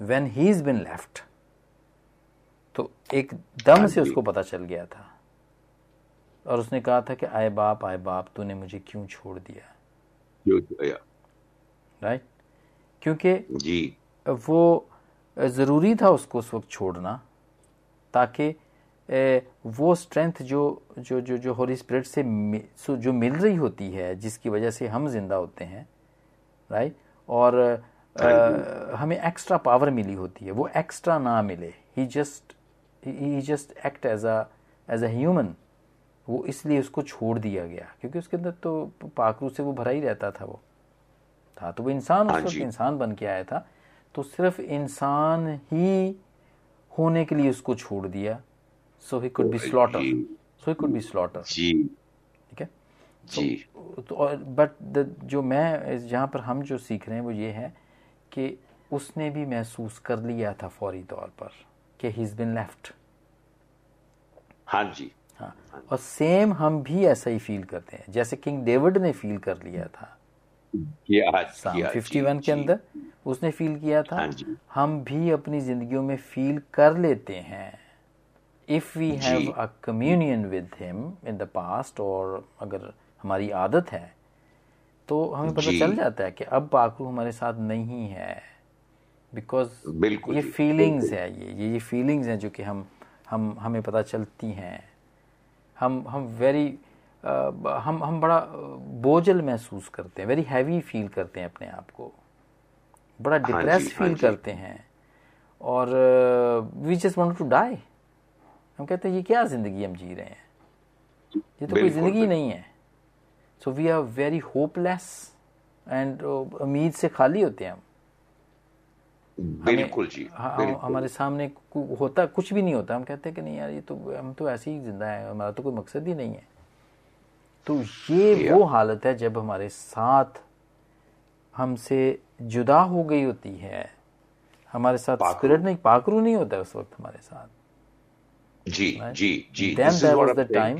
When he is been left तो एक दम हाँ से उसको पता चल गया था। और उसने कहा था कि आए बाप आए बाप तूने मुझे क्यों छोड़ दिया? राइट क्योंकि जी। वो ज़रूरी था उसको उस वक्त छोड़ना ताकि वो स्ट्रेंथ जो जो जो जो होली स्पिरिट से जो मिल रही होती है जिसकी वजह से हम ज़िंदा होते हैं राइट और आ, हमें एक्स्ट्रा पावर मिली होती है वो एक्स्ट्रा ना मिले। He just he just act as a as a human वो इसलिए उसको छोड़ दिया गया क्योंकि उसके अंदर तो पाखरू से वो भरा ही रहता था वो। था तो वो इंसान उस हाँ वक्त इंसान बन के आया था तो सिर्फ़ इंसान ही होने के लिए उसको छोड़ दिया। So he could be slaughter so he could be slaughter ठीक है? जी। तो बट जो मैं जहाँ पर हम जो सीख रहे हैं वो ये है कि उसने भी महसूस कर लिया था फौरी तौर पर कि ही इज़ बिन लेफ़्ट हाँ जी। हाँ। और सेम हम भी ऐसा ही फील करते हैं जैसे किंग डेविड ने फील कर लिया था। फिफ्टी वन के अंदर उसने फील किया था। हाँ हम भी अपनी जिंदगियों में फील कर लेते हैं। If we have a communion with him in the past और अगर हमारी आदत है तो हमें पता चल जाता है कि अब पाकरू हमारे साथ नहीं है। बिकॉज़ ये फीलिंग्स है ये ये ये फीलिंग्स हैं जो कि हम हम हमें पता चलती हैं। हम हम वेरी हम हम बड़ा बोझल महसूस करते हैं वेरी हैवी फील करते हैं अपने आप को। बड़ा डिप्रेस हाँ फील हाँ करते हैं। और we just want to die हम कहते हैं ये क्या ज़िंदगी हम जी रहे हैं? ये तो कोई ज़िंदगी नहीं है। So we are very hopeless and उम्मीद से खाली होते हैं हम। बिल्कुल जी बिल्कुल। हमारे सामने होता कुछ भी नहीं होता। हम कहते हैं कि नहीं यार ये तो हम तो ऐसे ही ज़िंदा है हमारा तो कोई मकसद ही नहीं है। तो ये वो हालत है जब हमारे साथ हमसे जुदा हो गई होती है। हमारे साथ स्पिरिट नहीं पाकरू नहीं होता उस वक्त हमारे साथ। जी जी जी। There was the time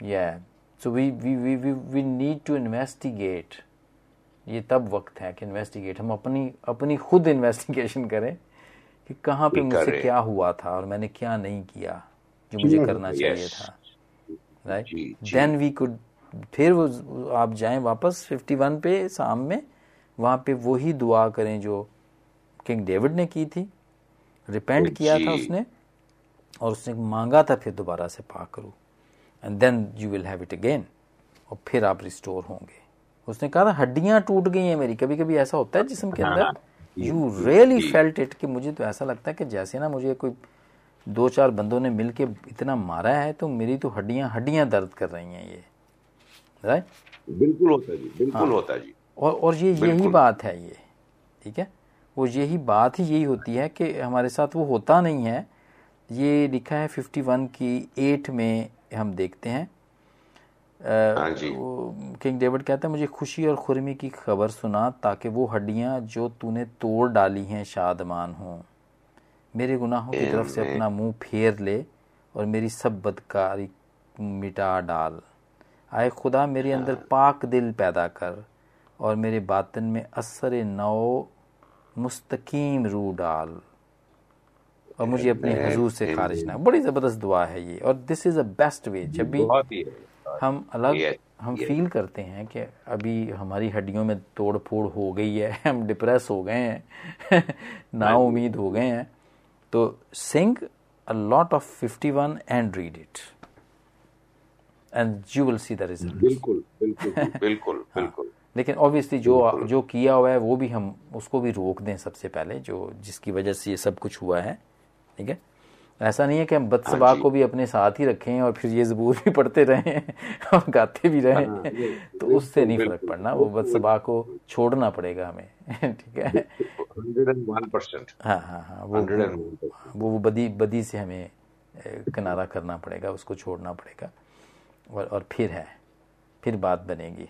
yeah. So we we we we, we need to investigate ये तब वक्त है कि इन्वेस्टिगेट हम अपनी अपनी खुद इन्वेस्टिगेशन करें कि कहाँ पे मुझसे क्या हुआ था और मैंने क्या नहीं किया जो मुझे करना चाहिए था। राइट देन वी कुड फिर वो आप जाएँ वापस 51 पे शाम में वहाँ पे वही दुआ करें जो किंग डेविड ने की थी। रिपेंट किया था उसने और उसने मांगा था फिर दोबारा से पा करो। And then you will have it again और फिर आप रिस्टोर होंगे। उसने कहा था हड्डियाँ टूट गई हैं मेरी। कभी कभी ऐसा होता है जिसम के अंदर? यू रियली फेल्ट इट कि मुझे तो ऐसा लगता है कि जैसे ना मुझे कोई दो चार बंदों ने मिलके इतना मारा है तो मेरी तो हड्डियाँ हड्डियाँ दर्द कर रही हैं ये। राइट बिल्कुल होता है जी बिल्कुल हाँ। होता है जी। और और ये यही बात है ये ठीक है? वो यही बात ही यही होती है कि हमारे साथ वो होता नहीं है। ये लिखा है 51 की एट में हम देखते हैं हाँ। किंग डेविड कहता है मुझे खुशी और खुरमी की खबर सुना ताकि वो हड्डियाँ जो तूने तोड़ डाली हैं शादमान हों। मेरे गुनाहों की तरफ़ से अपना मुँह फेर ले और मेरी सब बदकारी मिटा डाल। आए खुदा मेरे अंदर हाँ। पाक दिल पैदा कर और मेरे बातन में असर नौ मुस्तकीम रू डाल और मुझे अपने हजूर से खारिज ना बड़ी ज़बरदस्त दुआ है ये और this is a best way जब भी हम अलग yes, हम yes. फील करते हैं कि अभी हमारी हड्डियों में तोड़ फोड़ हो गई है हम डिप्रेस हो गए हैं ना उम्मीद हो गए हैं। तो sing a lot of 51 and read it and you will see the result बिल्कुल बिल्कुल बिल्कुल हाँ। बिल्कुल लेकिन ऑब्वियसली जो जो किया हुआ है वो भी हम उसको भी रोक दें सबसे पहले जो जिसकी वजह से ये सब कुछ हुआ है ठीक है? ऐसा नहीं है कि हम बदसबा हाँ को भी अपने साथ ही रखें और फिर ये जबूर भी पढ़ते रहें और गाते भी रहें हाँ, तो उससे नहीं फ़र्क पड़ना। वो बदसबा को छोड़ना पड़ेगा हमें ठीक है? हाँ हाँ हाँ वो वो वो बदी बदी से हमें किनारा करना पड़ेगा उसको छोड़ना पड़ेगा और और फिर है फिर बात बनेगी।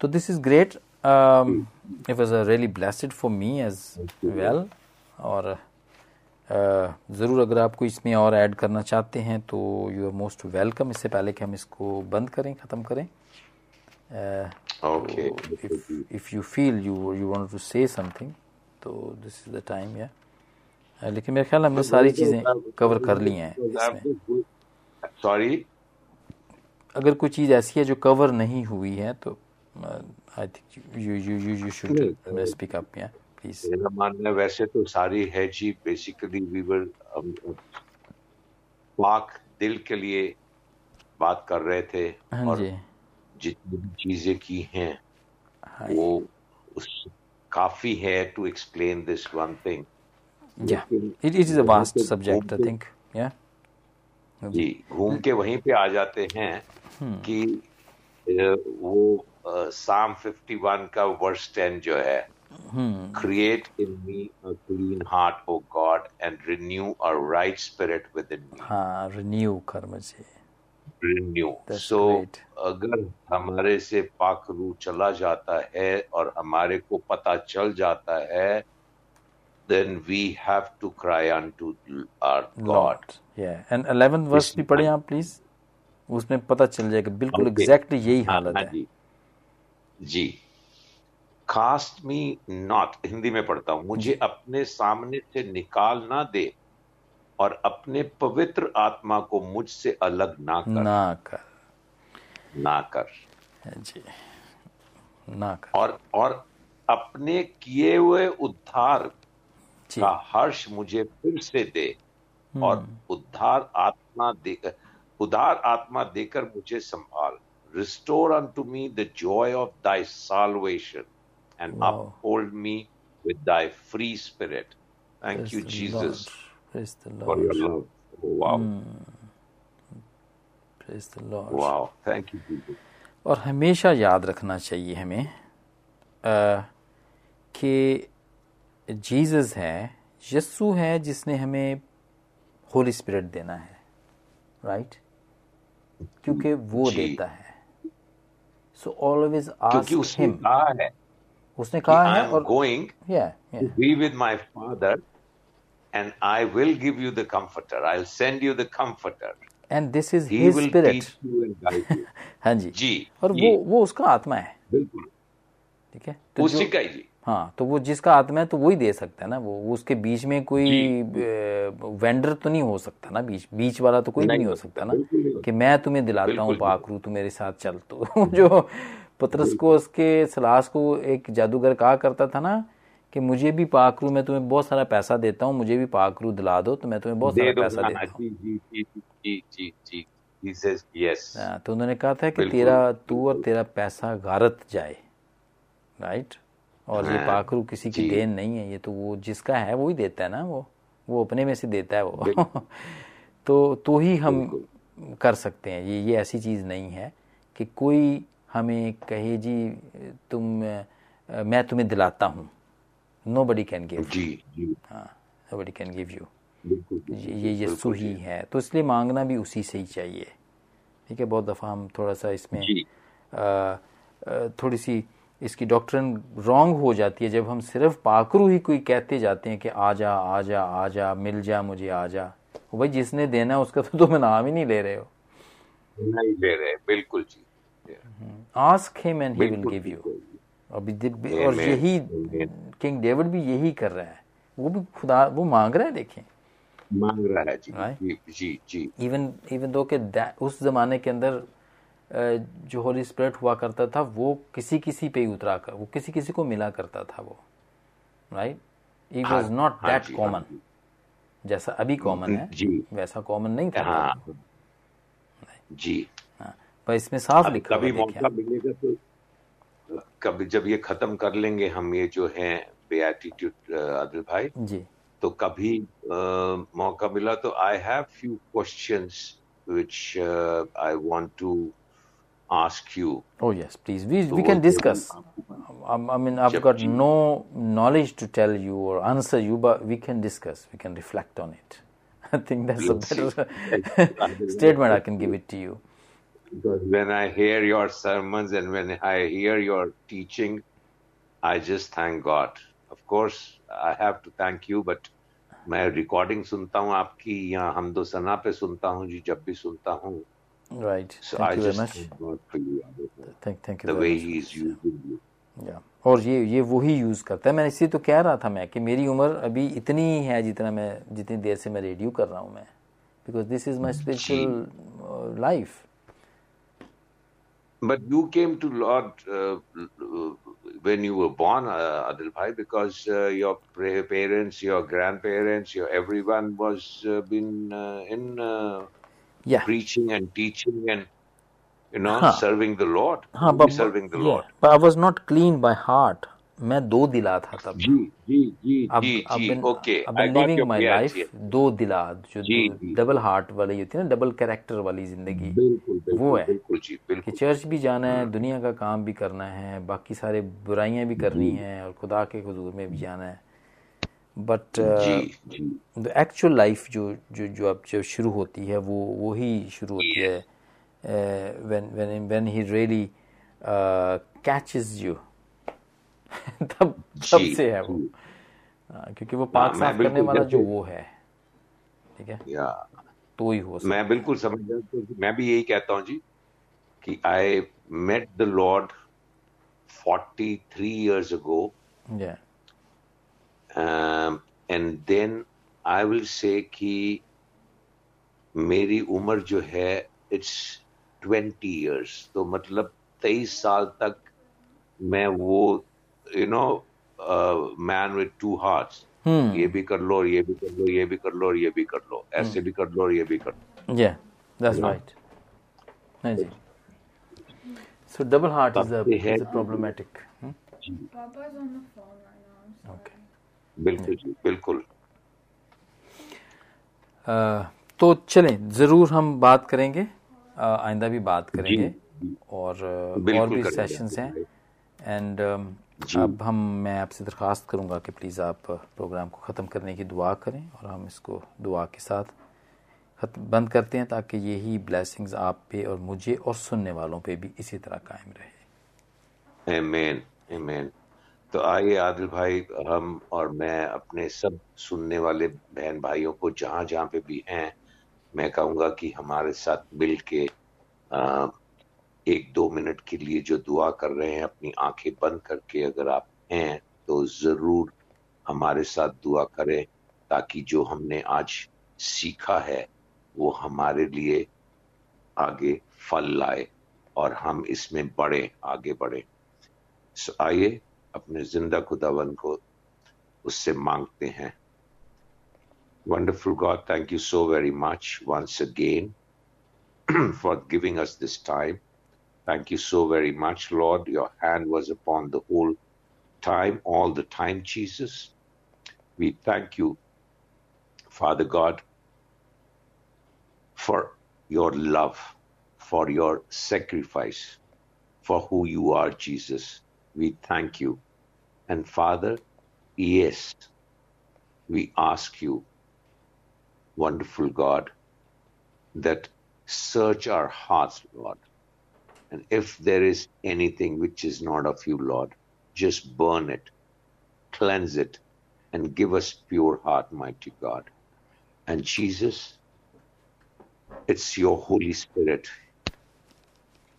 तो this is great it was a really blessed for me as well और ज़रूर अगर आप कोई इसमें और ऐड करना चाहते हैं तो यू आर मोस्ट वेलकम इससे पहले कि हम इसको बंद करें ख़त्म करें। If you feel you you want to say something तो दिस इज़ द टाइम या लेकिन मेरे ख्याल हमने सारी चीज़ें कवर कर ली हैं इसमें। सॉरी अगर कोई चीज़ ऐसी है जो कवर नहीं हुई है तो I think you you you you should speak up या प्लीज़ मेरा मानना वैसे तो सारी है जी बेसिकली वी वर पाक दिल के लिए बात कर रहे थे हाँ और जितनी भी चीज़ें की हैं हाँ वो उस काफ़ी है to explain this one thing it, it is a vast subject i think. Yeah. जी। घूम के वहीं पे आ जाते हैं हम्म। कि वो साम 51 का वर्स 10 जो है Hmm. Create in me a clean heart, O God, and renew a right spirit within me. हाँ, renew कर्म से. Renew. That's so great. अगर हमारे से पाक रू चला जाता है और हमारे को पता चल जाता है then we have to cry unto our God. Lord. Yeah. And 11th verse भी पढ़े आप प्लीज़ उसमें पता चल जाएगा बिल्कुल एग्जैक्टली exactly यही हालत है जी जी कास्ट मी नॉट हिंदी में पढ़ता हूँ। मुझे अपने सामने से निकाल ना दे और अपने पवित्र आत्मा को मुझसे अलग ना कर। ना कर। ना कर। जी। ना कर। और और अपने किए हुए उद्धार का हर्ष मुझे फिर से दे हम्म। और उद्धार आत्मा देकर उदार आत्मा देकर मुझे संभाल। Restore unto me the joy of thy salvation and wow. uphold me with thy free spirit. Thank Praise you, Jesus, Praise the Lord. for your love. Oh, wow. Mm. Praise the Lord. Wow. Thank you, Jesus. और हमेशा याद रखना चाहिए हमें कि Jesus है यस्सु है जिसने हमें होली स्पिरिट देना है राइट क्योंकि वो देता है सो ऑलवेज आस्क हिम है उसने कहा है और going be with my father and I will give you the comforter I will send you the comforter and this is his spirit हाँ जी। जी और वो वो उसका आत्मा है। बिल्कुल। ठीक है? तो उसी का जी हाँ तो वो जिसका आत्मा है तो वही दे सकता है ना? वो, वो उसके बीच में कोई वेंडर तो नहीं हो सकता ना बीच बीच वाला तो कोई नहीं, नहीं हो सकता ना? कि मैं तुम्हें दिलाता हूँ पाकरू तू मेरे साथ चल तो जो पतरस को उसके सलास को एक जादूगर कहा करता था ना कि मुझे भी पाकरू मैं तुम्हें बहुत सारा पैसा देता हूँ मुझे भी पाकरू दिला दो तो मैं तुम्हें बहुत सारा पैसा देता हूँ। तो उन्होंने कहा था कि तेरा तू और तेरा पैसा गारत जाए राइट और ये हाँ, पाकरू किसी की देन नहीं है ये तो वो जिसका है वो ही देता है ना वो वो अपने में से देता है वो। तो तो ही हम कर सकते हैं ये ये ऐसी चीज़ नहीं है कि कोई हमें कहे जी तुम मैं तुम्हें दिलाता हूँ। नो बडी कैन गिव जी। हाँ nobody can give you ये यस्सु ही है तो इसलिए मांगना भी उसी से ही चाहिए। ठीक है बहुत दफ़ा हम थोड़ा सा इसमें आ, थोड़ी सी इसकी डॉक्ट्रिन रॉन्ग हो जाती है जब हम सिर्फ़ पाकरू ही कोई कहते जाते हैं कि आ जा आ जा आ जा मिल जा मुझे आ जा भाई जिसने देना है उसका तो तुम नाम ही नहीं ले रहे हो। नहीं ले रहे बिल्कुल जी। Ask him and he will give you और यही किंग डेविड भी यही कर रहा है। वो भी खुदा वो मांग रहा है देखें। मांग रहा है जी। Right? जी जी जी। इवन इवन दो के उस जमाने के अंदर जो होली स्पिरिट हुआ करता था वो किसी किसी पे ही उतरा कर वो किसी किसी को मिला करता था वो। Right it was not that common जैसा अभी कॉमन है। जी। वैसा कॉमन नहीं था। हाँ, जी। हाँ, पर इसमें साफ़ लिखा कभी मौका मिलेगा तो कभी जब ये खत्म कर लेंगे हम ये जो है बेएटीट्यूड आदिल भाई जी तो कभी uh, मौका मिला तो I have few questions which uh, I want to ask you. Oh yes, please. We we can discuss. I, I mean, I've got no knowledge to tell you or answer you, but we can discuss. We can reflect on it. I think that's a better statement. I can give it to you. Because when I hear your sermons and when I hear your teaching, I just thank God. Of course, I have to thank you but मैं recording सुनता हूँ आपकी यहाँ हम दो सना पे सुनता हूँ जी जब भी सुनता हूँ। Right thank you very much thank thank you the way he is using you या और ये ये वही यूज़ करता है। मैं इसी तो कह रहा था मैं कि मेरी उम्र अभी इतनी ही है जितना मैं जितनी देर से मैं रेडियो कर रहा हूँ मैं। Because this is my spiritual life But you came to Lord uh, when you were born, uh, Adil Bhai, because uh, your parents, your grandparents, your everyone was uh, been uh, in uh, yeah. preaching and teaching and you know huh. serving the Lord. Huh, but, serving the yeah. Lord. But I was not clean by heart. मैं दो दिला था तब। जी जी जी अब जी जी ओके अब लिविंग माय लाइफ दो दिला जो जी, डबल हार्ट वाली होती है ना डबल कैरेक्टर वाली ज़िंदगी। वो है बिल्कुल जी बिल्कुल। कि चर्च भी जाना है दुनिया का काम भी करना है बाकी सारे बुराइयाँ भी करनी है और खुदा के हजूर में भी जाना है। बट द एक्चुअल लाइफ जो जो जो अब जो शुरू होती है वो वो ही शुरू होती है। When when when he really catches you तब तब से है वो। हाँ, क्योंकि वो पाक साफ़ करने वाला जो वो है ठीक है? या। तो ही हो मैं बिल्कुल समझ तो मैं भी यही कहता हूँ जी कि I met the Lord 43 years ago yeah. um, and then I will say कि मेरी उम्र जो है इट्स 20 years तो मतलब 23 साल तक मैं वो you know man with two hearts ये भी कर लो ये भी कर लो ये भी कर लो ये भी कर लो. ऐसे भी कर लो ये भी कर लो. Yeah that's right. हाँ जी. So double heart is a, is a problematic hmm? Papa's on the phone right now okay. बिल्कुल जी बिल्कुल. तो चलें ज़रूर हम बात करेंगे आइंदा भी बात करेंगे और और भी सेशंस हैं. एंड अब हम मैं आपसे दरख्वास्त करूँगा कि प्लीज़ आप प्रोग्राम को ख़त्म करने की दुआ करें और हम इसको दुआ के साथ बंद करते हैं ताकि यही ब्लेसिंग्स आप पे और मुझे और सुनने वालों पे भी इसी तरह कायम रहे। आमीन आमीन तो आइए आदिल भाई हम और मैं अपने सब सुनने वाले बहन भाइयों को जहाँ जहाँ पे भी हैं मैं कहूँगा कि हमारे साथ मिल के एक दो मिनट के लिए जो दुआ कर रहे हैं, अपनी आँखें बंद करके अगर आप हैं तो ज़रूर हमारे साथ दुआ करें, ताकि जो हमने आज सीखा है, वो हमारे लिए आगे फल लाए और हम इसमें बढ़े, आगे बढ़े। आइए, अपने ज़िंदा खुदावन को उससे मांगते हैं। Wonderful God thank you so very much once again for giving us this time Thank you so very much, Lord. Your hand was upon the whole time, all the time, Jesus. We thank you, Father God, for your love, for your sacrifice, for who you are, Jesus. We thank you. And Father, yes, we ask you, wonderful God, that search our hearts, Lord and if there is anything which is not of you, Lord, just burn it, cleanse it, and give us pure heart, mighty God. And Jesus, it's your Holy Spirit.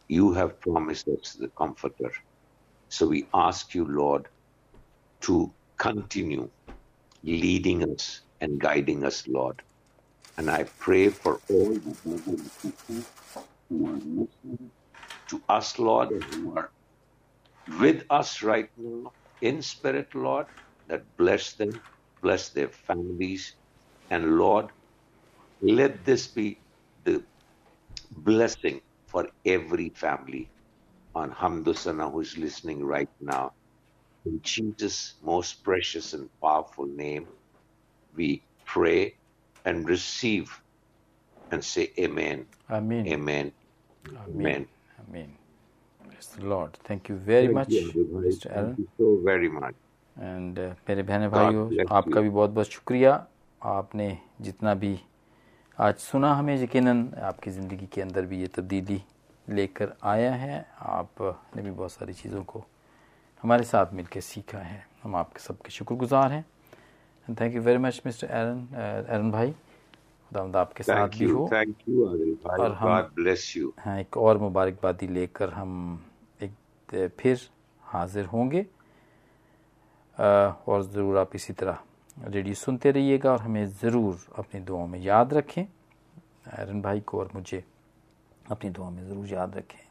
You have promised us the Comforter. So we ask you, Lord, to continue leading us and guiding us, Lord. And I pray for all who are listening to us, Lord, who are with us right now in spirit, Lord, that bless them, bless their families, and Lord, let this be the blessing for every family on Hamdusana who is listening right now. In Jesus' most precious and powerful name, we pray and receive and say Amen. Amen. Amen. Amen. Amen. Praise the Lord. Thank you very Thank much, you. Mr. Aaron. Thank you so very much. And मेरे बहने भाइयों आपका भी बहुत बहुत शुक्रिया आपने जितना भी आज सुना हमें यकीनन आपकी ज़िंदगी के अंदर भी ये तब्दीली लेकर आया है आपने भी बहुत सारी चीज़ों को हमारे साथ मिलकर सीखा है हम आपके सबके शुक्रगुजार हैं and thank you very much mister Aaron Aaron भाई खुदावंद आपके साथ भी हो। और हम- bless you. हाँ एक और मुबारकबादी लेकर हम एक फिर हाजिर होंगे। और ज़रूर आप इसी तरह रेडियो सुनते रहिएगा और हमें ज़रूर अपनी दुआओं में याद रखें। एरन भाई को और मुझे अपनी दुआओं में ज़रूर याद रखें।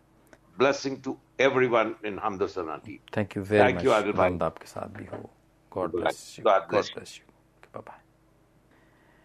Blessing to everyone in Hamdasana team. Thank you very Thank मच। आपके साथ भी हो। God bless you God. Bless you bye bye